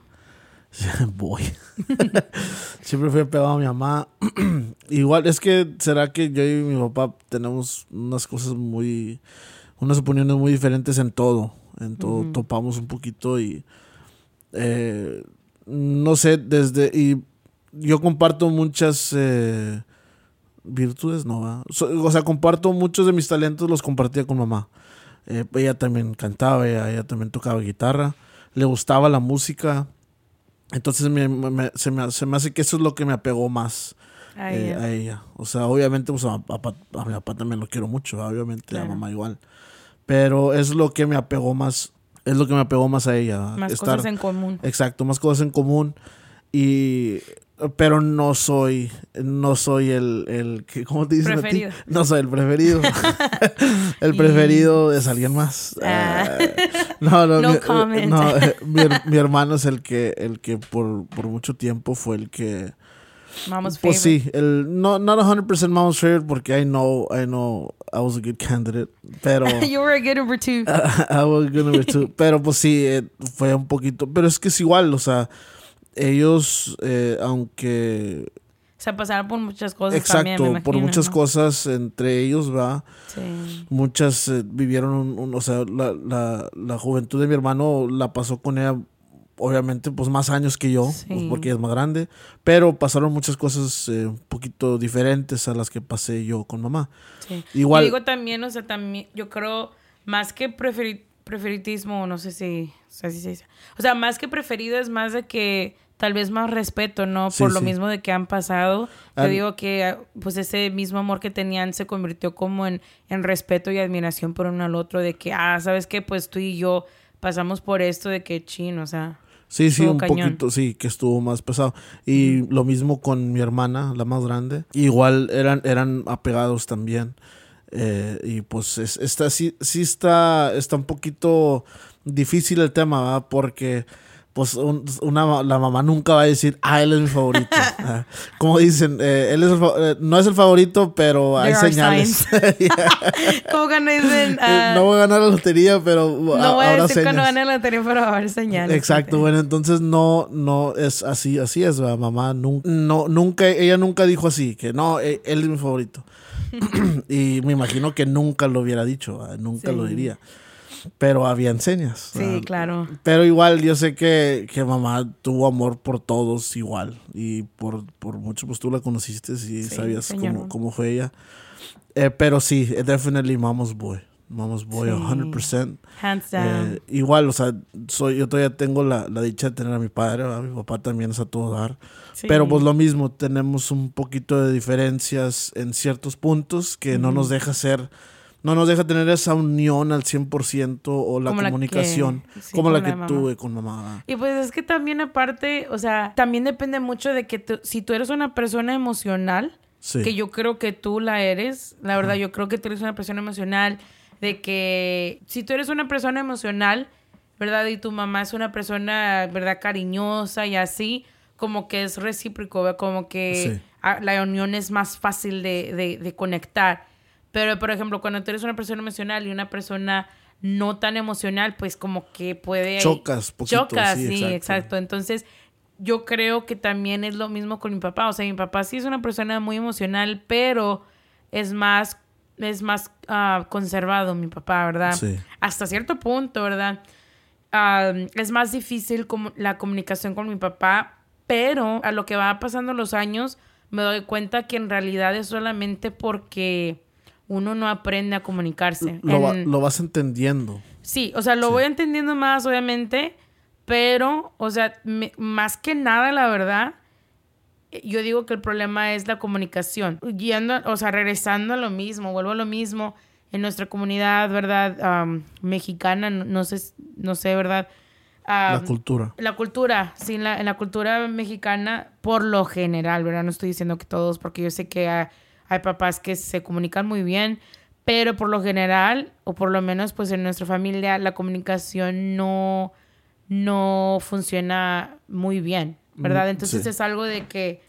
Boy. Siempre fui pegado a mi mamá. Igual, es que será que yo y mi papá tenemos unas cosas muy. unas opiniones muy diferentes en todo. En todo topamos un poquito y. eh, no sé, desde. Y yo comparto muchas. eh, virtudes, no, ¿va? So- o sea, comparto muchos de mis talentos, los compartía con mamá. Eh, ella también cantaba, ella, ella también tocaba guitarra, le gustaba la música. Entonces me- me- se, me, se me hace que eso es lo que me apegó más Ay, eh, a ella. O sea, obviamente pues, a, a a mi papá también lo quiero mucho, obviamente Claro. a mamá igual. Pero es lo que me apegó más, es lo que me apegó más a ella. Más Estar- cosas en común. Exacto, más cosas en común. Y pero no soy, no soy el, el que, ¿cómo te dicen a ti? Preferido. No soy el preferido. el preferido es alguien más. Ah, no, no, No mi, comment. no, eh, mi her- mi hermano es el que, el que por, por mucho tiempo fue el que, Mama's pues favorite. sí, el, no, not 100% mom's favorite porque I know, I know I was a good candidate, pero you were a good number two. I was good number two. Pero pues sí, eh, fue un poquito. Pero es que es igual, o sea, ellos, eh, aunque. O sea, pasaron por muchas cosas también, Exacto, me por imagino, muchas ¿no? cosas entre ellos, va. Sí. Muchas eh, vivieron, un, un- o sea, la, la, la juventud de mi hermano la pasó con ella, obviamente, pues más años que yo, Sí. pues, porque ella es más grande. Pero pasaron muchas cosas eh, un poquito diferentes a las que pasé yo con mamá. Sí. Igual- Yo digo también, o sea, también, yo creo, más que preferi- preferitismo, no sé si, o sea, si se dice. O sea, más que preferido es más de que tal vez más respeto, ¿no? Sí, Por lo sí. mismo de que han pasado. Yo digo que, ah, pues, ese mismo amor que tenían se convirtió como en, en respeto y admiración por uno al otro, de que, ah, ¿sabes qué? Pues tú y yo pasamos por esto de que chin, o sea. Sí, sí, un cañón. poquito, sí, que estuvo más pesado. Y lo mismo con mi hermana, la más grande. Igual eran, eran apegados también. Eh, y pues es, está, sí, sí está, está un poquito difícil el tema, ¿va? Porque pues un- una, la mamá nunca va a decir, ah, él es mi favorito. Como dicen, eh, él es el eh, no es el favorito, pero hay There señales. Como cuando dicen, ah, no voy a ganar la lotería, pero no voy a habrá decir cuando señas. gane la lotería, pero va a haber señales. Exacto, bueno, entonces no, no es así, así es, ¿verdad? mamá nun- no, nunca, ella nunca dijo así, que no, e- él es mi favorito. y me imagino que nunca lo hubiera dicho, nunca Sí. lo diría. Pero había señas. Sí, ¿verdad? claro. Pero igual yo sé que, que mamá tuvo amor por todos igual. Y por, por mucho, pues tú la conociste y Sí, sabías señor. cómo, cómo fue ella. Eh, pero sí, eh, definitely mama's boy. Mama's boy, Sí. 100%. Hands down. Eh, igual, o sea, soy, yo todavía tengo la, la dicha de tener a mi padre, a mi papá también es a todo dar. Sí. Pero pues lo mismo, tenemos un poquito de diferencias en ciertos puntos que no nos deja ser, no nos deja tener esa unión al 100% o la Como la que- comunicación sí, como la que mamá. tuve con mamá. Y pues es que también aparte, o sea, también depende mucho de que tú- si tú eres una persona emocional, Sí. que yo creo que tú la eres, la verdad, yo creo que tú eres una persona emocional, de que si tú eres una persona emocional, ¿verdad? Y tu mamá es una persona, ¿verdad? Cariñosa y así, como que es recíproco, ¿verdad? como que Sí. la unión es más fácil de, de- de conectar. Pero, por ejemplo, cuando tú eres una persona emocional y una persona no tan emocional, pues como que puede... Chocas poquito, Chocas, sí, sí, exacto. exacto. Entonces, yo creo que también es lo mismo con mi papá. O sea, mi papá sí es una persona muy emocional, pero es más, es más ah, conservado, mi papá, ¿verdad? Sí. Hasta cierto punto, ¿verdad? Es más difícil la comunicación con mi papá, pero a lo que va pasando los años, me doy cuenta que en realidad es solamente porque uno no aprende a comunicarse. Lo, va- En- lo vas entendiendo. Sí, o sea, lo Sí. voy entendiendo más, obviamente, pero, o sea, me- más que nada, la verdad, yo digo que el problema es la comunicación. Yendo, o sea, regresando a lo mismo, vuelvo a lo mismo, en nuestra comunidad, ¿verdad? Am, mexicana, no, no sé, no sé, ¿verdad? la cultura. la cultura, sí, en la, en la cultura mexicana, por lo general, ¿verdad? No estoy diciendo que todos, porque yo sé que hay papás que se comunican muy bien, pero por lo general, o por lo menos pues en nuestra familia, la comunicación no, no funciona muy bien, ¿verdad? Mm, Entonces sí. es algo de que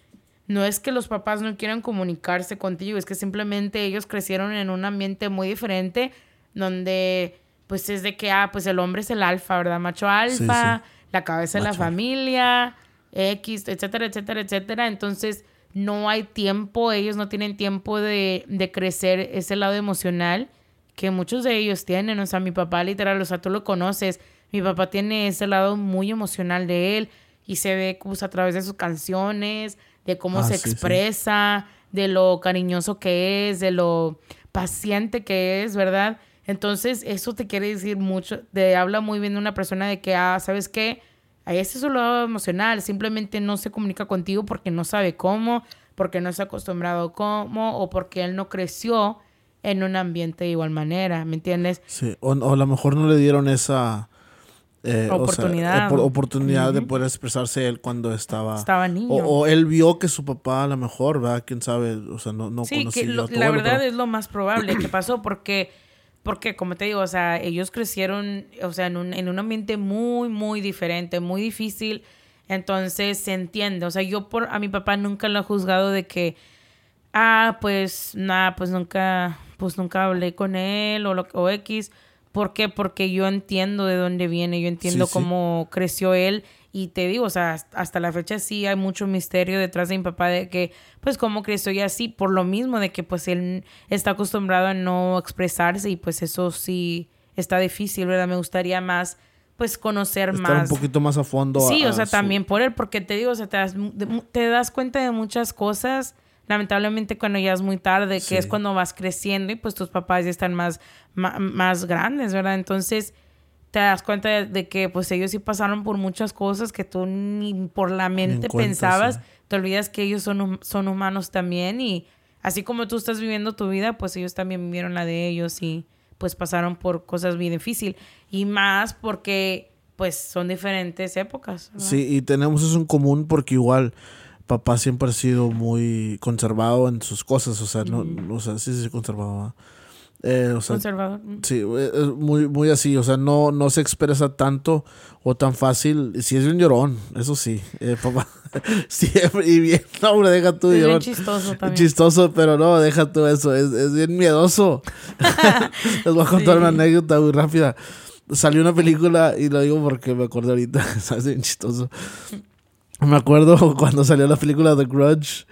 no es que los papás no quieran comunicarse contigo, es que simplemente ellos crecieron en un ambiente muy diferente donde pues es de que, ah, pues el hombre es el alfa, ¿verdad? Macho alfa, la cabeza de la familia, X, etcétera, etcétera, etcétera. Entonces no hay tiempo, ellos no tienen tiempo de, de crecer ese lado emocional que muchos de ellos tienen. O sea, mi papá literal, o sea, tú lo conoces, mi papá tiene ese lado muy emocional de él y se ve pues, a través de sus canciones, de cómo Ah, se sí, sí. expresa, de lo cariñoso que es, de lo paciente que es, ¿verdad? Entonces, eso te quiere decir mucho, te habla muy bien de una persona de que, ah, ¿sabes qué? A ese es solo emocional, simplemente no se comunica contigo porque no sabe cómo, porque no está acostumbrado cómo, o porque él no creció en un ambiente de igual manera, ¿me entiendes? Sí, o, o a lo mejor no le dieron esa eh, oportunidad. O sea, oportunidad de poder expresarse él cuando estaba... Estaba niño. O, él vio que su papá a lo mejor, ¿verdad? ¿Quién sabe? O sea, no, no sí, que la verdad es lo más probable que pasó porque... Porque, como te digo, o sea, ellos crecieron, o sea, en un, en un ambiente muy, muy diferente, muy difícil. Entonces, se entiende. O sea, yo por a mi papá nunca lo he juzgado de que, ah, pues, nada, pues nunca, pues nunca hablé con él o, lo, o X ¿Por qué? Porque yo entiendo de dónde viene, yo entiendo cómo creció él y te digo, o sea, hasta la fecha sí hay mucho misterio detrás de mi papá de que, pues, cómo creció y así, por lo mismo de que, pues, él está acostumbrado a no expresarse y, pues, eso sí está difícil, ¿verdad? Me gustaría más, pues, conocer Estar más. un poquito más a fondo. Sí, o sea, también por él, porque te digo, o sea, te das, te das cuenta de muchas cosas lamentablemente cuando ya es muy tarde, que es cuando vas creciendo y pues tus papás ya están más, más, grandes, ¿verdad? Entonces te das cuenta de, que pues ellos sí pasaron por muchas cosas que tú ni por la mente pensabas, te olvidas que ellos son, son humanos también y así como tú estás viviendo tu vida, pues ellos también vivieron la de ellos y pues pasaron por cosas bien difíciles y más porque pues son diferentes épocas. Sí, y tenemos eso en común porque igual papá siempre ha sido muy conservado en sus cosas, o sea, no, o sea, sí, sí, conservado. Eh, o sea, Conservador. Sí, eh, es muy, muy así, o sea, no, no se expresa tanto o tan fácil. Si es un llorón, eso sí, eh, papá. Siempre, y bien, no, hombre, deja tú. Es bien chistoso también. Chistoso, pero no, deja tú eso, es, es bien miedoso. Les voy a contar una anécdota muy rápida. Salió una película, y lo digo porque me acordé ahorita, es bien chistoso. Me acuerdo cuando salió la película The Grudge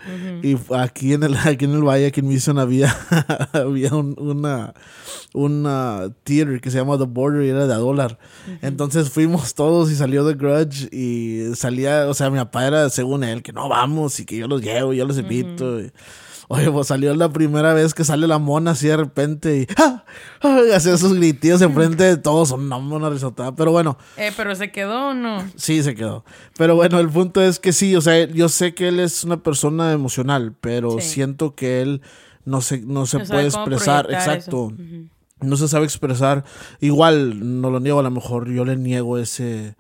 y aquí en el aquí en el valle aquí en Mission había había una una theater que se llama The Border y era de a dólar. Entonces fuimos todos y salió The Grudge y salía, o sea, mi papá era según él que no vamos y que yo los llevo, yo los invito. Oye, pues salió la primera vez que sale la mona así de repente y ¡ah! hacía esos gritillos enfrente de todos. Una mona risotada. Pero bueno. Eh, pero se quedó o no? Sí, se quedó. Pero bueno, el punto es que sí, o sea, yo sé que él es una persona emocional, pero siento que él no se, no se puede expresar. Exacto. No se sabe expresar. Igual, no lo niego, a lo mejor yo le niego ese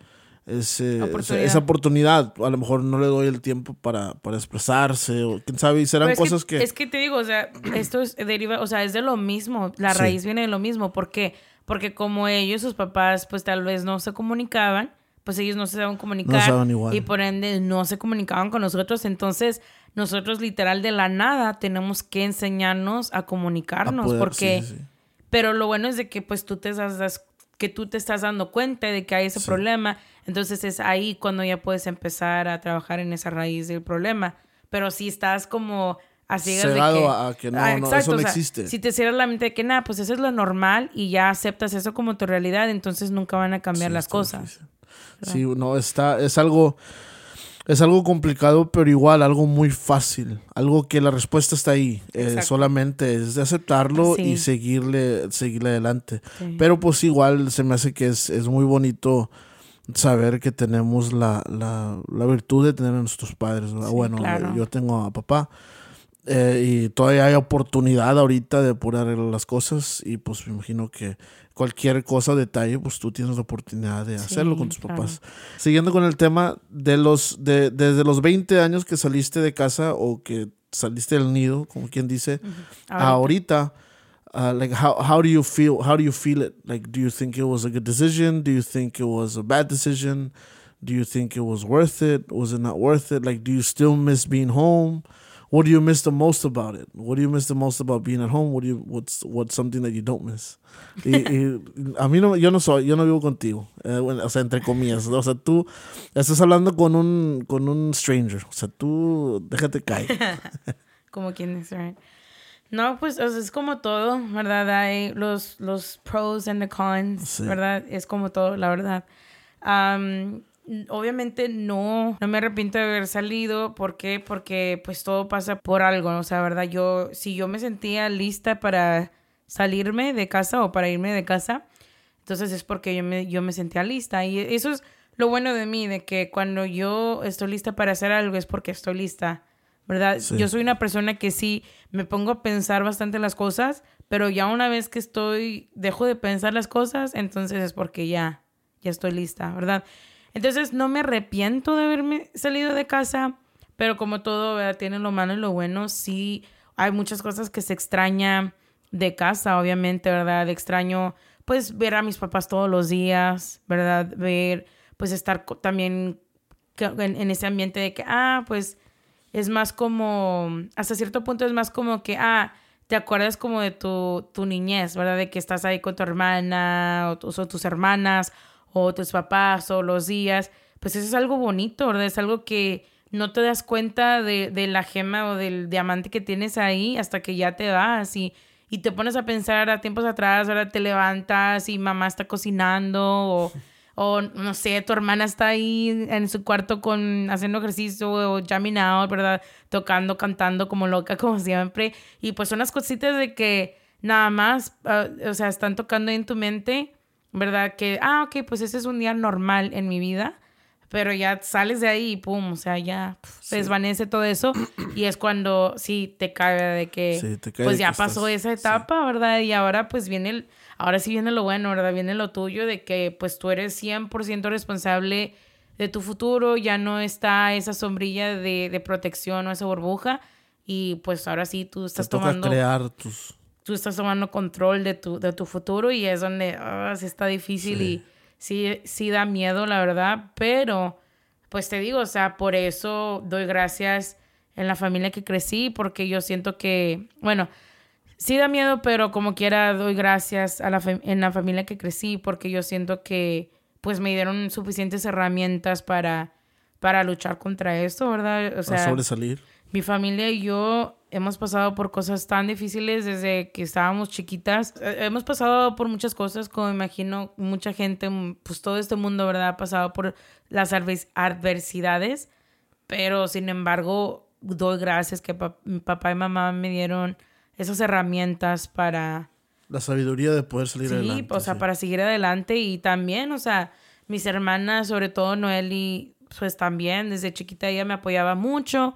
ese, esa, oportunidad. A lo mejor no le doy el tiempo para, para expresarse, o quién sabe, y serán cosas que, Es que te digo, o sea, esto es deriva, o sea, es de lo mismo, la raíz viene de lo mismo, ¿por qué? Porque como ellos, sus papás, pues tal vez no se comunicaban, pues ellos no se saben comunicar. Y por ende no se comunicaban con nosotros, entonces nosotros literal de la nada tenemos que enseñarnos a comunicarnos, porque... Pero lo bueno es de que pues tú te das, que tú te estás dando cuenta de que hay ese problema entonces es ahí cuando ya puedes empezar a trabajar en esa raíz del problema. Pero si estás como así de que, a que no, ah, no eso no existe. Si te cierras la mente de que nada, pues eso es lo normal y ya aceptas eso como tu realidad, entonces nunca van a cambiar las cosas. Sí, no, está, es algo, es algo complicado, pero igual algo muy fácil, algo que la respuesta está ahí, eh, solamente es de aceptarlo y seguirle, seguirle adelante. Pero pues igual se me hace que es, es muy bonito saber que tenemos la, la, la virtud de tener a nuestros padres. bueno, yo tengo a papá eh, y todavía hay oportunidad ahorita de arreglar las cosas y pues me imagino que cualquier cosa, detalle, pues tú tienes la oportunidad de hacerlo con tus papás. Siguiendo con el tema de los, de, desde los 20 años que saliste de casa o que saliste del nido, como quien dice, ahorita. uh, like how how do you feel how do you feel it like do you think it was a good decision do you think it was a bad decision do you think it was worth it was it not worth it like do you still miss being home what do you miss the most about it what do you miss the most about being at home what do you what's what's something that you don't miss y, y, a mí no yo no soy yo no vivo contigo eh, bueno, o sea entre comillas o sea tú estás hablando con un con un stranger o sea tú déjate caer como quien dice right? No, pues es como todo, ¿verdad? Hay los, los pros and the cons, ¿verdad? Es como todo, la verdad. Obviamente no, no me arrepiento de haber salido. ¿Por qué? Porque pues todo pasa por algo, o sea, ¿verdad? Yo, si yo me sentía lista para salirme de casa o para irme de casa, entonces es porque yo me, yo me sentía lista. Y eso es lo bueno de mí, de que cuando yo estoy lista para hacer algo es porque estoy lista, ¿verdad? Yo soy una persona que sí me pongo a pensar bastante las cosas, pero ya una vez que estoy, dejo de pensar las cosas, entonces es porque ya, ya estoy lista, ¿verdad? Entonces no me arrepiento de haberme salido de casa, pero como todo tiene lo malo y lo bueno, sí hay muchas cosas que se extraña de casa, obviamente, ¿verdad? Extraño pues ver a mis papás todos los días, ¿verdad? Ver, pues estar también en, ese ambiente de que, ah, pues es más como, hasta cierto punto es más como que, ah, te acuerdas como de tu, tu niñez, ¿verdad? De que estás ahí con tu hermana o, o tus hermanas o tus papás o los días, pues eso es algo bonito, ¿verdad? Es algo que no te das cuenta de, de la gema o del diamante que tienes ahí hasta que ya te vas y, y te pones a pensar a tiempos atrás, ahora te levantas y mamá está cocinando o, o no sé, tu hermana está ahí en su cuarto con haciendo ejercicio o jamming out, ¿verdad? Tocando, cantando como loca como siempre y pues son las cositas de que nada más, ah, o sea, están tocando en tu mente ¿verdad? Que, ah, ok, pues ese es un día normal en mi vida, pero ya sales de ahí y pum, o sea, ya se desvanece todo eso y es cuando sí te cae de que, pues ya pasó esa etapa, ¿verdad? Y ahora pues viene el, ahora sí viene lo bueno, ¿verdad? Viene lo tuyo de que pues tú eres 100% responsable de tu futuro, ya no está esa sombrilla de, de protección o esa burbuja y pues ahora sí tú estás te tomando... crear tus tú estás tomando control de tu, de tu futuro y es donde ah, está difícil y sí, sí da miedo, la verdad, pero pues te digo, o sea, por eso doy gracias en la familia que crecí, porque yo siento que, bueno, sí da miedo, pero como quiera doy gracias a la en la familia que crecí, porque yo siento que pues me dieron suficientes herramientas para, para luchar contra esto, ¿verdad? O sea, para sobresalir. Mi familia y yo hemos pasado por cosas tan difíciles desde que estábamos chiquitas. Eh, hemos pasado por muchas cosas, como imagino mucha gente, pues todo este mundo, ¿verdad? Ha pasado por las adversidades, pero sin embargo doy gracias que mi papá y mamá me dieron esas herramientas para... La sabiduría de poder salir adelante. Sí, o sea, para seguir adelante y también, o sea, mis hermanas, sobre todo Noeli, pues también desde chiquita ella me apoyaba mucho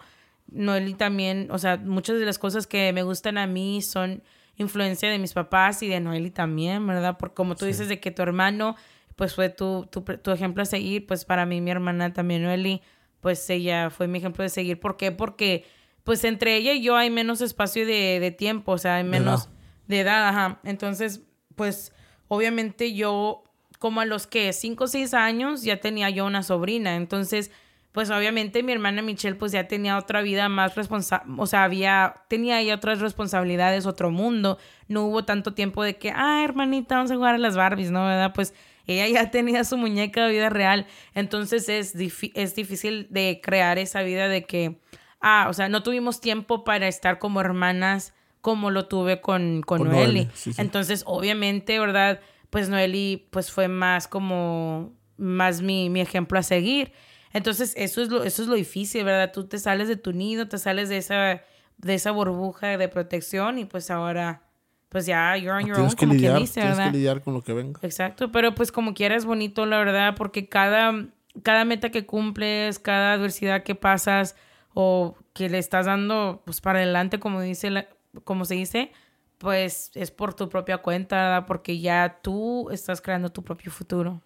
Noeli también, o sea, muchas de las cosas que me gustan a mí son influencia de mis papás y de Noeli también, ¿verdad? Porque como tú dices de que tu hermano, pues fue tu, tu, tu, ejemplo a seguir, pues para mí mi hermana también, Noeli, pues ella fue mi ejemplo de seguir. ¿Por qué? Porque pues entre ella y yo hay menos espacio de, de tiempo, o sea, hay menos de edad, ajá. Entonces, pues obviamente yo, como a los que 5 o 6 años, ya tenía yo una sobrina, entonces pues obviamente mi hermana Michelle pues ya tenía otra vida más responsable, o sea, había, tenía otras responsabilidades, otro mundo, no hubo tanto tiempo de que, ah, hermanita, vamos a jugar a las Barbies, ¿no? ¿Verdad? Pues ella ya tenía su muñeca de vida real, entonces es, es difícil de crear esa vida de que, ah, o sea, no tuvimos tiempo para estar como hermanas como lo tuve con, con, Noeli. Entonces, obviamente, ¿verdad? Pues Noeli pues fue más como, más mi, mi ejemplo a seguir. Entonces, eso es lo, eso es lo difícil, ¿verdad? Tú te sales de tu nido, te sales de esa, de esa burbuja de protección y pues ahora, pues ya, you're on your own, como lidiar, dice, ¿verdad? Tienes que lidiar con lo que venga. Exacto, pero pues como quiera es bonito, la verdad, porque cada, cada meta que cumples, cada adversidad que pasas o que le estás dando, pues para adelante, como dice, como se dice, pues es por tu propia cuenta, ¿verdad? Porque ya tú estás creando tu propio futuro.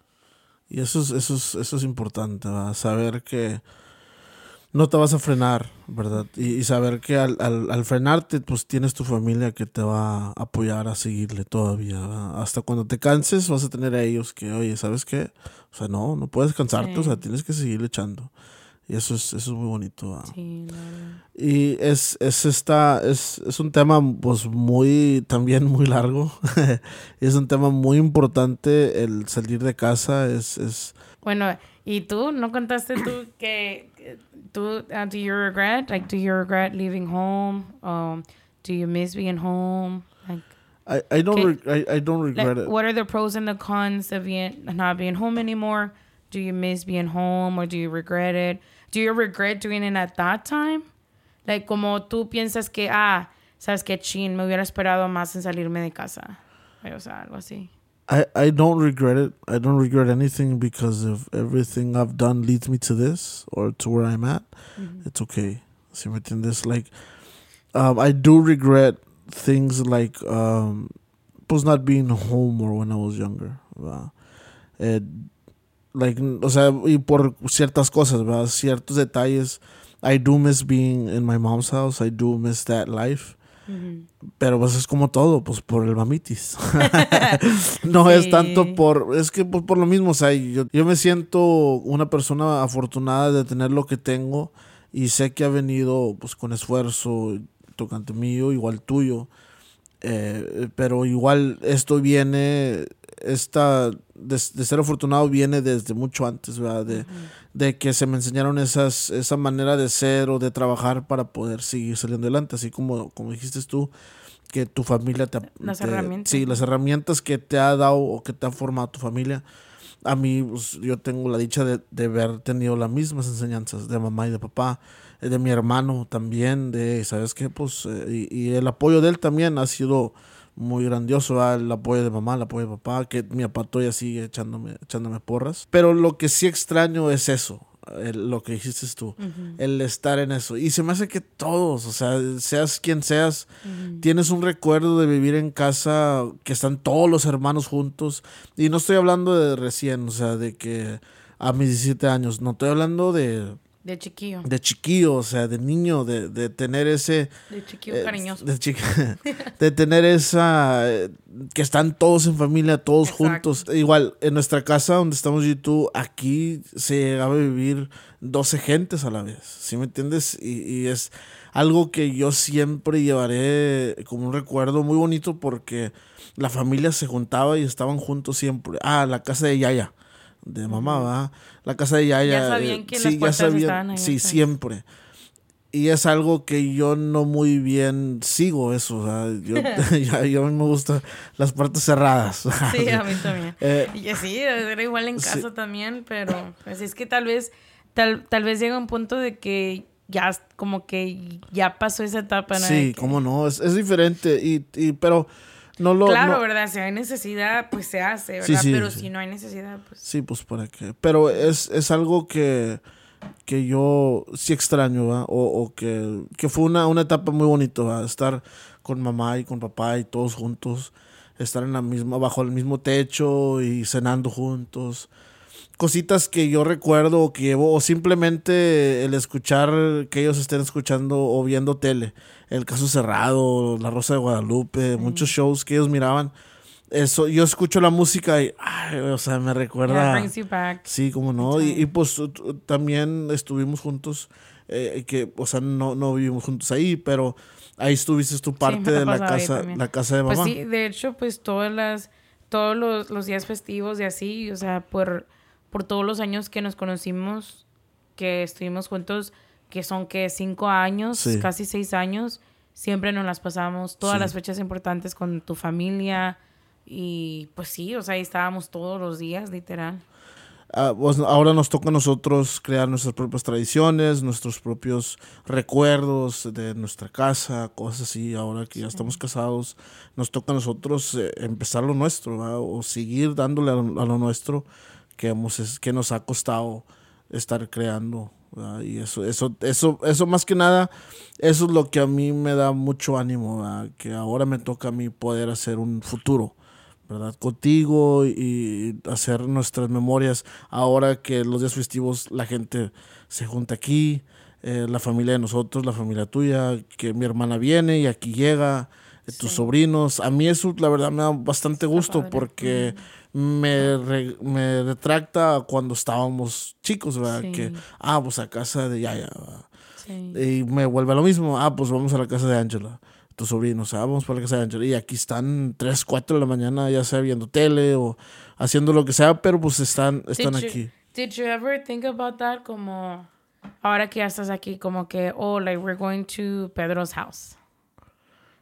Y eso es, eso es, eso es importante, saber que no te vas a frenar, ¿verdad? Y, saber que al, al, frenarte, pues tienes tu familia que te va a apoyar a seguirle todavía. Hasta cuando te canses, vas a tener a ellos que, oye, ¿sabes qué? O sea, no, no puedes cansarte, o sea, tienes que seguir echando. Y eso es, eso es muy bonito. Sí, Y es, es, esta, es, es un tema pues muy, también muy largo. es un tema muy importante el salir de casa. Es, es... Bueno, ¿y tú? ¿No contaste tú que tú, uh, do you regret? Like, do you regret leaving home? Um, do you miss being home? Like, I, I don't, I, I don't regret it. What are the pros and the cons of being, not being home anymore? Do you miss being home or do you regret it? Do you regret doing it at that time? Like, como tú piensas que, ah, sabes que chin, me hubiera esperado más en salirme de casa. O sea, algo así. I, I don't regret it. I don't regret anything because if everything I've done leads me to this or to where I'm at. It's okay. ¿Sí me entiendes? Like, um, I do regret things like, um, pues not being home or when I was younger. ¿verdad? Eh, like, o sea, y por ciertas cosas, ¿verdad? Ciertos detalles. I do miss being in my mom's house. I do miss that life. Pero pues es como todo, pues por el mamitis. no es Sí. tanto por, es que pues, por lo mismo, o sea, yo, yo me siento una persona afortunada de tener lo que tengo y sé que ha venido pues con esfuerzo tocante mío, igual tuyo. Eh, pero igual esto viene, esta, de, de ser afortunado viene desde mucho antes, ¿verdad? De, de que se me enseñaron esas, esa manera de ser o de trabajar para poder seguir saliendo adelante, así como, como dijiste tú, que tu familia te... Las te- herramientas. Sí, las herramientas que te ha dado o que te ha formado tu familia. A mí, pues, yo tengo la dicha de, de haber tenido las mismas enseñanzas de mamá y de papá, eh, de mi hermano también, de, ¿sabes qué? Pues, eh, y, y el apoyo de él también ha sido muy grandioso, ¿verdad? el apoyo de mamá, el apoyo de papá, que mi papá todavía sigue echándome, echándome porras. Pero lo que sí extraño es eso, el- lo que dijiste tú, el estar en eso. Y se me hace que todos, o sea, seas quien seas, tienes un recuerdo de vivir en casa que están todos los hermanos juntos. Y no estoy hablando de recién, o sea, de que a mis 17 años, no estoy hablando de, De chiquillo. de chiquillo, o sea, de niño, de, de tener ese... De chiquillo eh, cariñoso. De, de tener esa... eh, que están todos en familia, todos Exacto. juntos. Igual, en nuestra casa donde estamos yo y tú, aquí se llegaba a vivir 12 gentes a la vez, ¿sí me entiendes? Y, y es algo que yo siempre llevaré como un recuerdo muy bonito porque la familia se juntaba y estaban juntos siempre. Ah, la casa de Yaya, de mamá, ¿va? La casa de Yaya. Ya sabían eh, que las sí, ya sabían, estaban ahí, sí, siempre. Y es algo que yo no muy bien sigo eso. yo, ya- yo a mí me gustan las puertas cerradas. Sí, a mí también. Eh, Y sí, era igual en casa también, pero pues es que tal vez, tal, tal vez llega un punto de que ya como que ya pasó esa etapa, ¿no? Sí, cómo no, es, es diferente. Y, y- pero no lo. Claro, no- ¿verdad? Si hay necesidad, pues se hace, ¿verdad? sí, pero sí. si no hay necesidad, pues... Sí, pues para qué. Pero es, es algo que, que yo sí extraño, ¿va? O, o que, que fue una, una etapa muy bonita, ¿va? Estar con mamá y con papá y todos juntos. Estar en la misma, bajo el mismo techo y cenando juntos. Cositas que yo recuerdo o que llevo, o simplemente el escuchar que ellos estén escuchando o viendo tele. El caso cerrado, La Rosa de Guadalupe, muchos shows que ellos miraban. Eso, yo escucho la música y, ay, o sea, me Yeah, recuerda. brings you back. Sí, como no. Y, y, pues también estuvimos juntos, eh, que, o sea, no, no vivimos juntos ahí, pero ahí estuviste tu parte la de la casa, la casa de mamá. Pues sí, de hecho, pues todas las, todos los, los días festivos y así, o sea, por, por todos los años que nos conocimos, que estuvimos juntos, que son que cinco años, Sí. casi seis años, siempre nos las pasamos, todas Sí. las fechas importantes con tu familia. Y pues sí, o sea, ahí estábamos todos los días, literal. Ah, pues, ahora nos toca a nosotros crear nuestras propias tradiciones, nuestros propios recuerdos de nuestra casa, cosas así. Ahora que ya estamos casados, nos toca a nosotros eh, empezar lo nuestro, ¿va? o seguir dándole a lo, a lo nuestro que, hemos, que nos ha costado estar creando. ¿Va? Y eso, eso, eso, eso más que nada, eso es lo que a mí me da mucho ánimo, que ahora me toca a mí poder hacer un futuro. ¿verdad? Contigo y hacer nuestras memorias. Ahora que los días festivos la gente se junta aquí, eh, la familia de nosotros, la familia tuya, que mi hermana viene y aquí llega, eh, tus Sí. sobrinos. A mí eso la verdad me da bastante gusto porque me, re- me retracta cuando estábamos chicos, ¿verdad? Sí. Que, ah, pues a casa de Yaya. Sí. Y me vuelve a lo mismo. Ah, pues vamos a la casa de Ángela. Tus sobrinos, ah, vamos para la casa de Ángela. Y aquí están 3, 4 de la mañana, ya sea viendo tele o haciendo lo que sea, pero pues están, están Did you- aquí. Did you ever think about that como ahora que ya estás aquí como que oh like we're going to Pedro's house.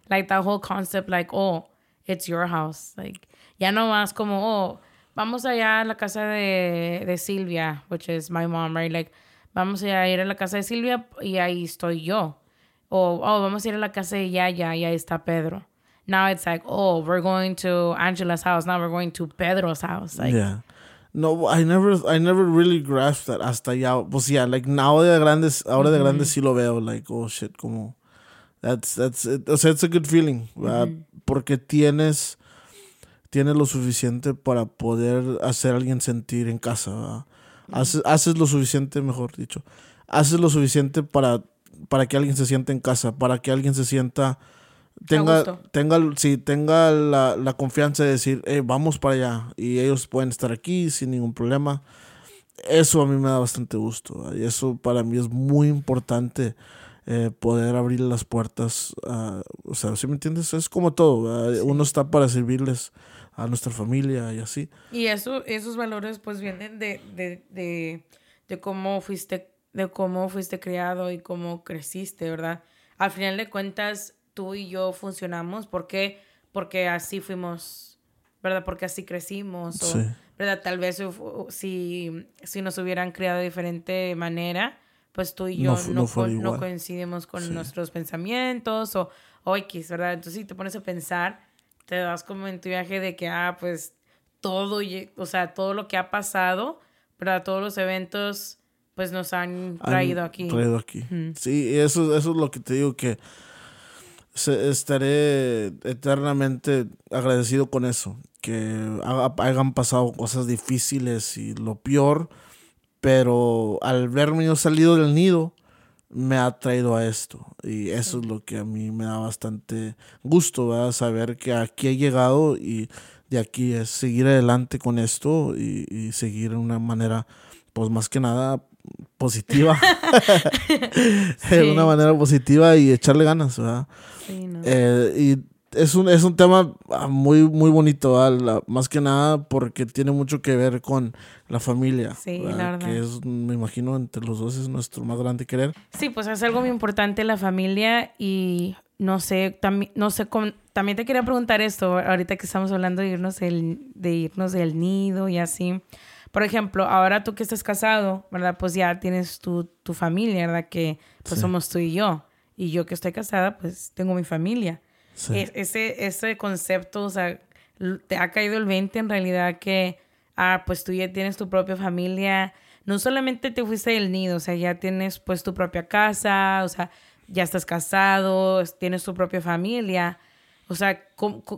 Like that whole concept like oh it's your house. Like ya no más como oh vamos allá a la casa de, de Silvia, which is my mom, right? Like, vamos a ir a la casa de Silvia y ahí estoy yo. O, oh, vamos a ir a la casa de Yaya y ahí está Pedro. Now it's like, oh, we're going to Angela's house. Now we're going to Pedro's house. Like, yeah. No, I never, I never really grasped that hasta ya. Pues yeah, like now de grandes, ahora de grandes sí lo veo, like, oh shit, como, that's, that's, it. o sea, it's a good feeling, porque tienes, tienes lo suficiente para poder hacer a alguien sentir en casa, haces, haces lo suficiente, mejor dicho, haces lo suficiente para, para que alguien se sienta en casa, para que alguien se sienta tenga, tenga, sí, tenga la, la, confianza de decir, vamos para allá y ellos pueden estar aquí sin ningún problema. Eso a mí me da bastante gusto y eso para mí es muy importante. Eh, poder abrir las puertas, o sea, ¿sí me entiendes? Es como todo, uno está para servirles a nuestra familia y así. Y eso, esos valores pues vienen de, de, de, de cómo fuiste, de cómo fuiste criado y cómo creciste, ¿verdad? Al final de cuentas, tú y yo funcionamos. ¿Por qué? Porque así fuimos, ¿verdad? Porque así crecimos. O, ¿Verdad? Tal vez si, si nos hubieran criado de diferente manera, pues tú y yo no, no, coincidimos con nuestros pensamientos o, o X, ¿verdad? Entonces si te pones a pensar, te das como en tu viaje de que, ah, pues todo, o sea, todo lo que ha pasado, ¿verdad? Todos los eventos, pues nos han traído aquí. Traído aquí. Sí, eso, eso es lo que te digo que estaré eternamente agradecido con eso, que hayan pasado cosas difíciles y lo peor, pero al verme yo salido del nido, me ha traído a esto. Y eso es lo que a mí me da bastante gusto, saber que aquí he llegado y de aquí es seguir adelante con esto y, y seguir de una manera, pues más que nada, positiva. De una manera positiva y echarle ganas, ¿verdad? Eh, y es un, es un tema ah, muy, muy bonito, más que nada porque tiene mucho que ver con la familia. Sí, la verdad. Que es, me imagino, entre los dos es nuestro más grande querer. Sí, pues es algo muy importante la familia y no sé, también, no sé, también te quería preguntar esto, ahorita que estamos hablando de irnos, de irnos del nido y así. Por ejemplo, ahora tú que estás casado, ¿verdad? Pues ya tienes tu, tu familia, ¿verdad? Que pues somos tú y yo. Y yo que estoy casada, pues tengo mi familia. Ese, ese concepto, o sea, te ha caído el 20 en realidad que, ah, pues tú ya tienes tu propia familia. No solamente te fuiste del nido, o sea, ya tienes pues tu propia casa, o sea, ya estás casado, tienes tu propia familia. O sea,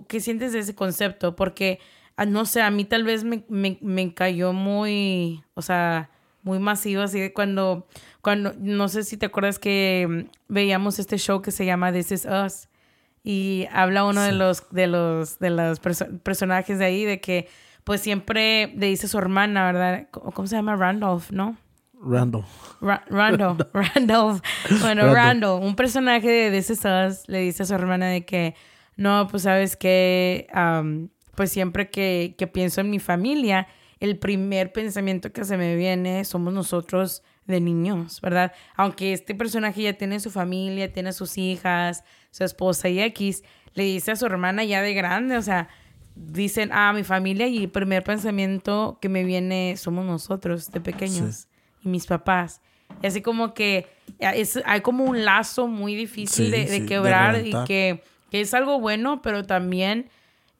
¿qué sientes de ese concepto? Porque Ah, no sé, a mí tal vez me, me, cayó muy, o sea, muy masivo, así de cuando, cuando, no sé si te acuerdas que mm, veíamos este show que se llama This Is Us y habla uno de los, de los, de los personajes de ahí de que pues siempre le dice a su hermana, ¿verdad? ¿Cómo se llama? Randolph, ¿no? Randolph. Randolph. Randolph. Bueno, Randolph. un personaje de This Is Us, le dice a su hermana de que, no, pues sabes que pues siempre que, pienso en mi familia, el primer pensamiento que se me viene somos nosotros de niños, ¿verdad? Aunque este personaje ya tiene su familia, tiene sus hijas, su esposa y X, le dice a su hermana ya de grande, o sea, dicen, ah, mi familia y el primer pensamiento que me viene somos nosotros de pequeños y mis papás. Y así como que es, hay como un lazo muy difícil de, quebrar y que, que, es algo bueno, pero también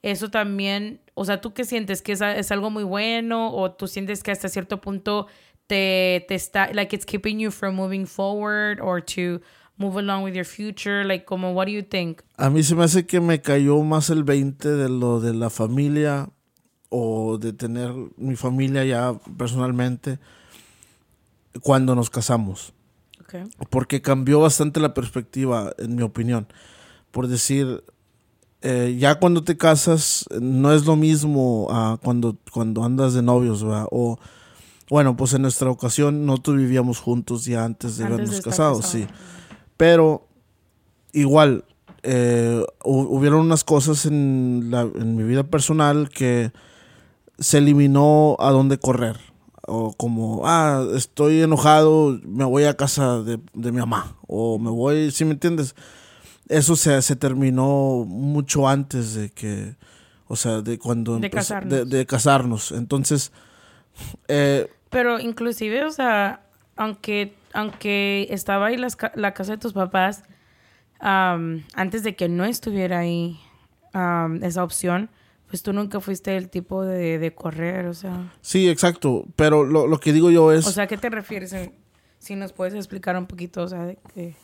eso también, o sea, ¿tú qué sientes? ¿Que es, algo muy bueno o tú sientes que hasta cierto punto te, te está, like it's keeping you from moving forward or to move along with your future? Like, como, what do you think? A mí se me hace que me cayó más el 20 de lo de la familia o de tener mi familia ya personalmente cuando nos casamos. Okay. Porque cambió bastante la perspectiva, en mi opinión. Por decir, eh, ya cuando te casas no es lo mismo a cuando, cuando andas de novios, O, bueno, pues en nuestra ocasión nosotros vivíamos juntos ya antes de habernos casado, sí. Pero igual, eh, hubieron unas cosas en, la, en mi vida personal que se eliminó a dónde correr. O como, ah, estoy enojado, me voy a casa de, de mi mamá. O me voy, si me entiendes? eso se, se terminó mucho antes de que O sea, de cuando De empezó- casarnos. de, de casarnos. Entonces, eh, Pero inclusive, o sea, aunque, aunque estaba ahí las la casa de tus papás, am, antes de que no estuviera ahí am, esa opción, pues tú nunca fuiste el tipo de, de correr, o sea. sí, exacto. Pero lo, lo que digo yo es... O sea, ¿a qué te refieres? si nos puedes explicar un poquito, o sea, de que...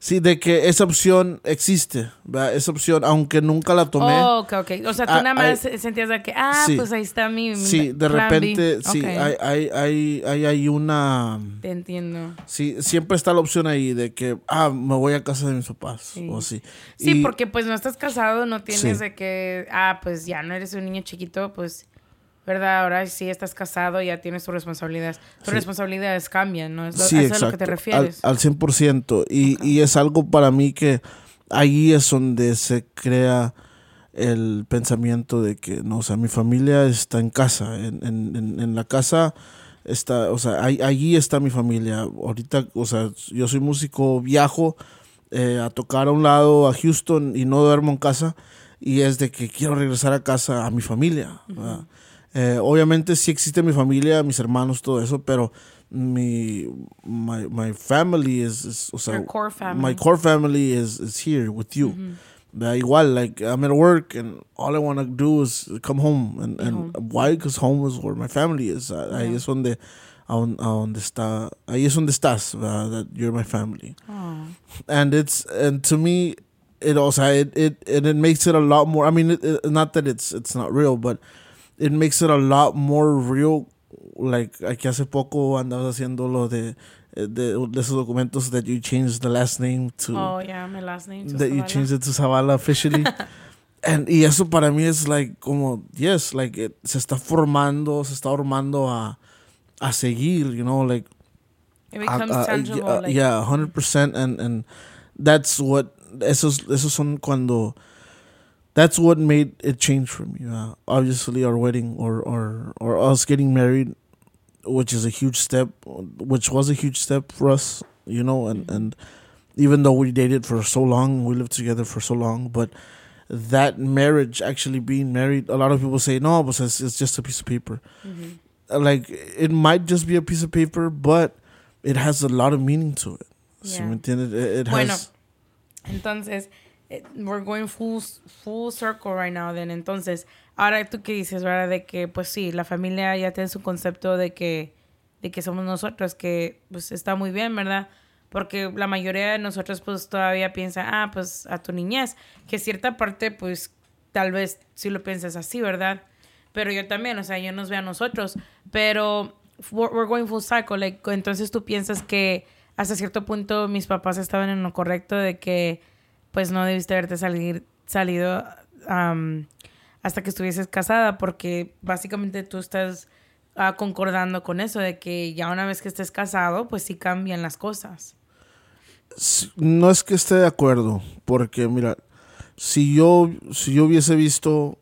Sí, de que esa opción existe, ¿verdad? Esa opción, aunque nunca la tomé. Oh, ok, ok. O sea, tú Ah, nada más sentías de que, ah, Sí. pues ahí está mi, mi sí, de plan B. repente, sí, Ok, hay, hay, hay, hay, hay una... Te entiendo. Sí, siempre está la opción ahí de que, ah, me voy a casa de mis papás, Sí. o sí. Sí, Y- porque pues no estás casado, no tienes Sí. de que, ah, pues ya no eres un niño chiquito, pues, ¿verdad? Ahora sí estás casado, ya tienes tus responsabilidades. Tus Sí. responsabilidades cambian, ¿no? Es lo, Sí, eso es a lo que te al, refieres. al 100%. Y, y es algo para mí que ahí es donde se crea el pensamiento de que, no, o sea, mi familia está en casa, en, en, en, la casa está, o sea, ahí- allí está mi familia. Ahorita, o sea, yo soy músico, viajo eh, a tocar a un lado, a Houston, y no duermo en casa. Y es de que quiero regresar a casa, a mi familia. ¿verdad? Eh, obviamente sí existe mi familia, mis hermanos, todo eso, pero mi my, my family is, is- o sea, Your core family. my core family is, is here with you. Da igual, like I'm at work and all I want to do is come home and, and why? Because home is where my family is. Ah, Ahí es donde a, don- a donde está, ahí es donde estás, ¿verdad? that you're my family. Oh. And it's and to me it also it it and it makes it a lot more I mean it, it- not that it's it's not real, but it makes it a lot more real like aquí hace poco andabas haciendo lo de de, de esos documentos that you changed the last name to Oh, yeah, my last name. that you changed it to Zavala officially. And, y eso para mí es like como, yes, like it, se está formando, se está formando a, a seguir, you know, like It becomes uh, tangible. yeah, like, yeah, 100% and and that's what esos esos son cuando that's what made it change for me. Uh, obviously our wedding or or or us getting married which is a huge step which was a huge step for us, you know, and and even though we dated for so long, we lived together for so long, but that marriage actually being married, a lot of people say no, but it's, it's just a piece of paper mhm. uh, like it might just be a piece of paper, but it has a lot of meaning to it. ¿Sí Yeah. me entiendes? It, it Bueno, entonces, we're going full, full circle right now, then. Entonces, ahora tú qué dices, ¿verdad? De que, pues sí, la familia ya tiene su concepto de que, de que somos nosotros, que pues está muy bien, ¿verdad? Porque la mayoría de nosotros pues todavía piensa, ah, pues a tu niñez, que cierta parte pues tal vez sí lo piensas así, ¿verdad? Pero yo también, o sea, yo nos veo a nosotros, pero we're, going full cycle, like, entonces tú piensas que hasta cierto punto mis papás estaban en lo correcto de que pues no debiste haberte salir, salido hasta que estuvieses casada, porque básicamente tú estás ah, concordando con eso, de que ya una vez que estés casado, pues sí cambian las cosas. no es que esté de acuerdo, porque mira, si yo si yo hubiese visto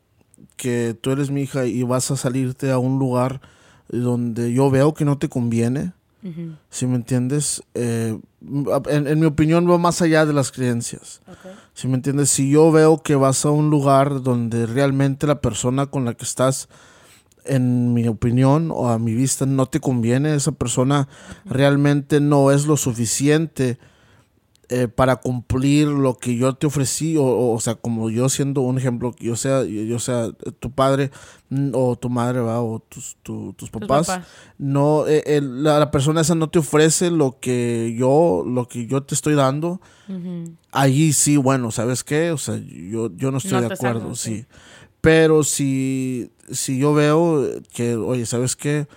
que tú eres mi hija y vas a salirte a un lugar donde yo veo que no te conviene, Si me entiendes, Eh, en, en mi opinión va más allá de las creencias. Si me entiendes, si yo veo que vas a un lugar donde realmente la persona con la que estás, en mi opinión o a mi vista, no te conviene, esa persona realmente no es lo suficiente eh, para cumplir lo que yo te ofrecí, o, o, o sea, como yo siendo un ejemplo, yo sea, yo, sea tu padre mm, o tu madre, ¿va? o tus, tu- tus Tus papás no eh, el- la, la persona esa no te ofrece lo que yo lo que yo te estoy dando allí sí bueno sabes qué o sea yo yo no estoy No de acuerdo salgo, sí. sí. pero si si yo veo que oye sabes qué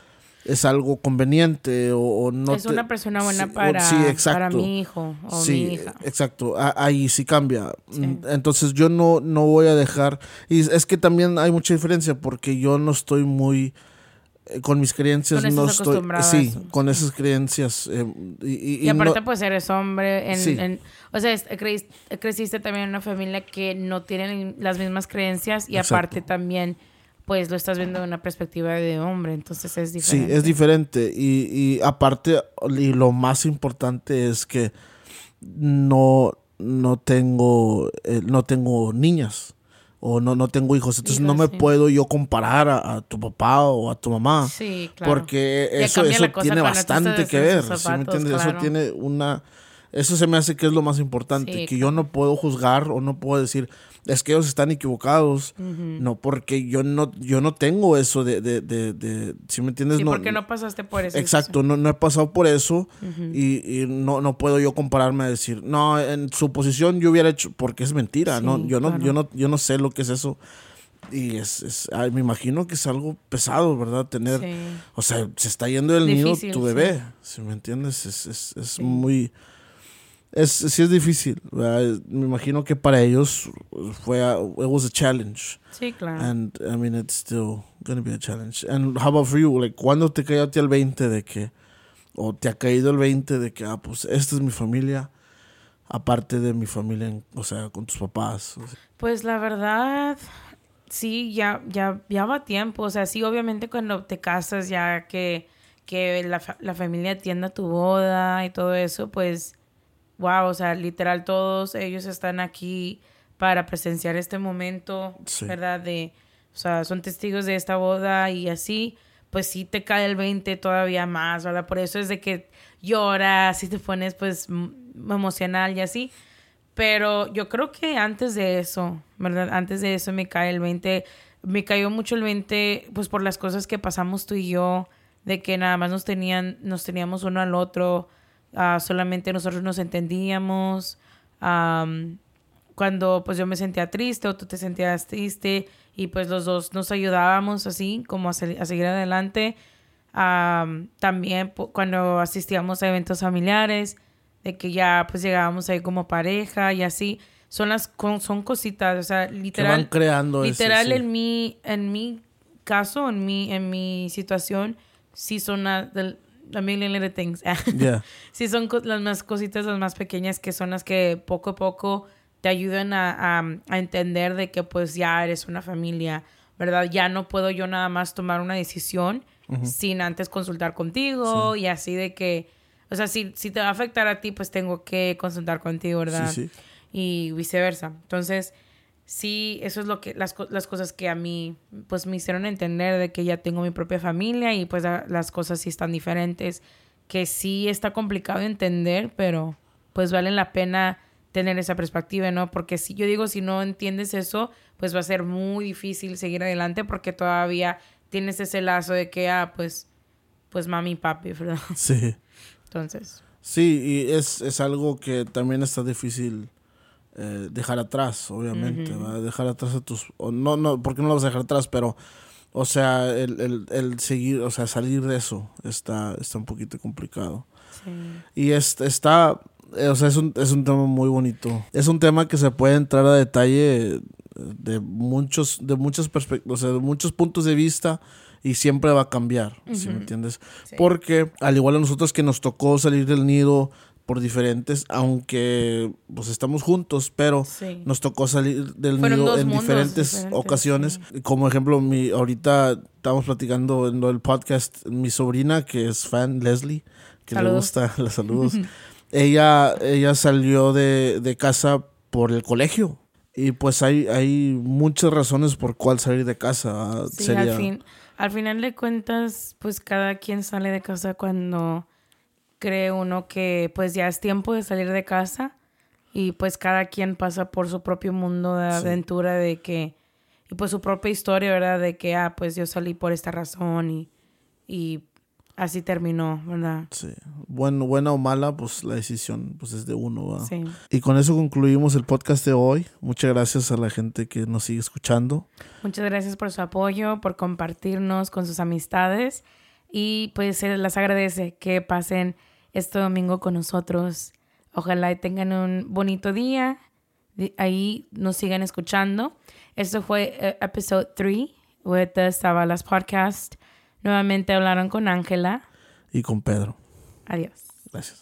es algo conveniente o, o no es te- una persona buena sí, para, sí, para mi hijo o sí, mi hija. exacto. Ahí sí cambia. Mm, Entonces yo no, no voy a dejar. Y es que también hay mucha diferencia porque yo no estoy muy. eh, Con mis creencias No estoy. Sí, con esas creencias. eh, y, y- Y, y aparte, no- pues eres hombre. En, Sí. en- o sea, creciste también en una familia que no tiene las mismas creencias y Exacto. aparte también, pues lo estás viendo de una perspectiva de hombre. Entonces es Sí, diferente. es diferente. Y, y aparte, y lo más importante es que no, no tengo, eh, no tengo niñas. o no, no tengo hijos, entonces no me sí. puedo yo comparar a, a tu papá o a tu mamá. Sí, claro. Porque eso, eso tiene bastante que ver. ¿sí me entiendes? claro. Eso tiene una. Eso se me hace que es lo más importante. Sí, que yo no puedo juzgar o no puedo decir, es que ellos están equivocados. No, porque yo no, yo no tengo eso de. de, de, de- ¿Sí me entiendes? Sí, no, porque no pasaste por eso. Exacto, no, no he pasado por eso y, y no, no puedo yo compararme a decir, no, en su posición yo hubiera hecho, porque es mentira, no, Sí, yo no, claro. yo no, yo no sé lo que es eso. Y es, es- ay, me imagino que es algo pesado, ¿verdad? Tener, Sí. o sea, se está yendo del nido tu sí. bebé, si me entiendes? Es, es, es Sí. muy, es, sí es difícil, ¿verdad? Me imagino que para ellos fue, a- it was a challenge. Sí, claro. And I mean, it's still gonna be a challenge. And how about for you? Like, ¿cuándo te cayó a ti el 20 de que, o te ha caído el 20 de que, ah, pues esta es mi familia, aparte de mi familia, o sea, con tus papás? O sea, Pues la verdad, sí, ya, ya, ya va tiempo. O sea, sí, obviamente cuando te casas ya que, que la, la familia atienda tu boda y todo eso, pues, wow, o sea, literal todos ellos están aquí para presenciar este momento, Sí. ¿verdad? De, o sea, son testigos de esta boda y así, pues sí te cae el 20 todavía más, ¿verdad? Por eso es de que lloras y te pones pues emocional y así. Pero yo creo que antes de eso, ¿verdad? Antes de eso me cae el 20. Me cayó mucho el 20, pues por las cosas que pasamos tú y yo, de que nada más nos tenían, nos teníamos uno al otro, ah, solamente nosotros nos entendíamos. am, cuando pues yo me sentía triste o tú te sentías triste y pues los dos nos ayudábamos así como a, se- a seguir adelante. Am, también cuando asistíamos a eventos familiares, de que ya pues llegábamos ahí como pareja y así. Son las con- son cositas, o sea, que literal. van creando ese, literal sí. en mi en mi caso, en mi en mi situación sí son a million little things. Yeah. sí son las más cositas las más pequeñas que son las que poco a poco te ayudan a, a- a entender de que pues ya eres una familia, ¿verdad? Ya no puedo yo nada más tomar una decisión sin antes consultar contigo y así de que, o sea, si, si te va a afectar a ti, pues tengo que consultar contigo, ¿verdad? Sí, sí. Y viceversa. Entonces, sí, eso es lo que, las, las cosas que a mí, pues me hicieron entender de que ya tengo mi propia familia y pues la- las cosas sí están diferentes, que sí está complicado de entender, pero pues vale la pena tener esa perspectiva, ¿no? Porque si yo digo, si no entiendes eso, pues va a ser muy difícil seguir adelante porque todavía tienes ese lazo de que, ah, pues, pues mami y papi, ¿verdad? Sí. Entonces, Sí, y es, es algo que también está difícil eh, dejar atrás, obviamente, ¿va? Dejar atrás a tus... o no, no, porque no lo vas a dejar atrás, pero, o sea, el, el, el seguir, o sea, salir de eso está, está un poquito complicado. sí. Y es- está, eh, o sea, es un, es un tema muy bonito. Es un tema que se puede entrar a detalle de muchos, de muchas perspectivas, o sea, de muchos puntos de vista y siempre va a cambiar, ¿sí me entiendes? Sí. Porque al igual a nosotros que nos tocó salir del nido por diferentes, aunque pues estamos juntos, pero Sí. nos tocó salir del Fueron nido en diferentes, diferentes, ocasiones. Como ejemplo, mi ahorita estamos platicando en del podcast, mi sobrina que es fan, Leslie, que le Saludos. gusta, los saludos. ella, ella salió de, de casa por el colegio. Y pues hay, hay muchas razones por cuál salir de casa. Sí, Sería- al, fin, al final de cuentas, pues cada quien sale de casa cuando cree uno que pues ya es tiempo de salir de casa y pues cada quien pasa por su propio mundo de Sí. aventura de que y pues su propia historia, ¿verdad? De que, ah, pues yo salí por esta razón y, y así terminó, ¿verdad? Sí. Bueno, buena o mala, pues la decisión pues es de uno. Sí. Y con eso concluimos el podcast de hoy. Muchas gracias a la gente que nos sigue escuchando. Muchas gracias por su apoyo, por compartirnos con sus amistades y pues se les agradece que pasen este domingo con nosotros. Ojalá tengan un bonito día. Ahí nos sigan escuchando. Esto fue eh, episode 3 with the podcast. Nuevamente hablaron con Ángela. Y con Pedro. Adiós. Gracias.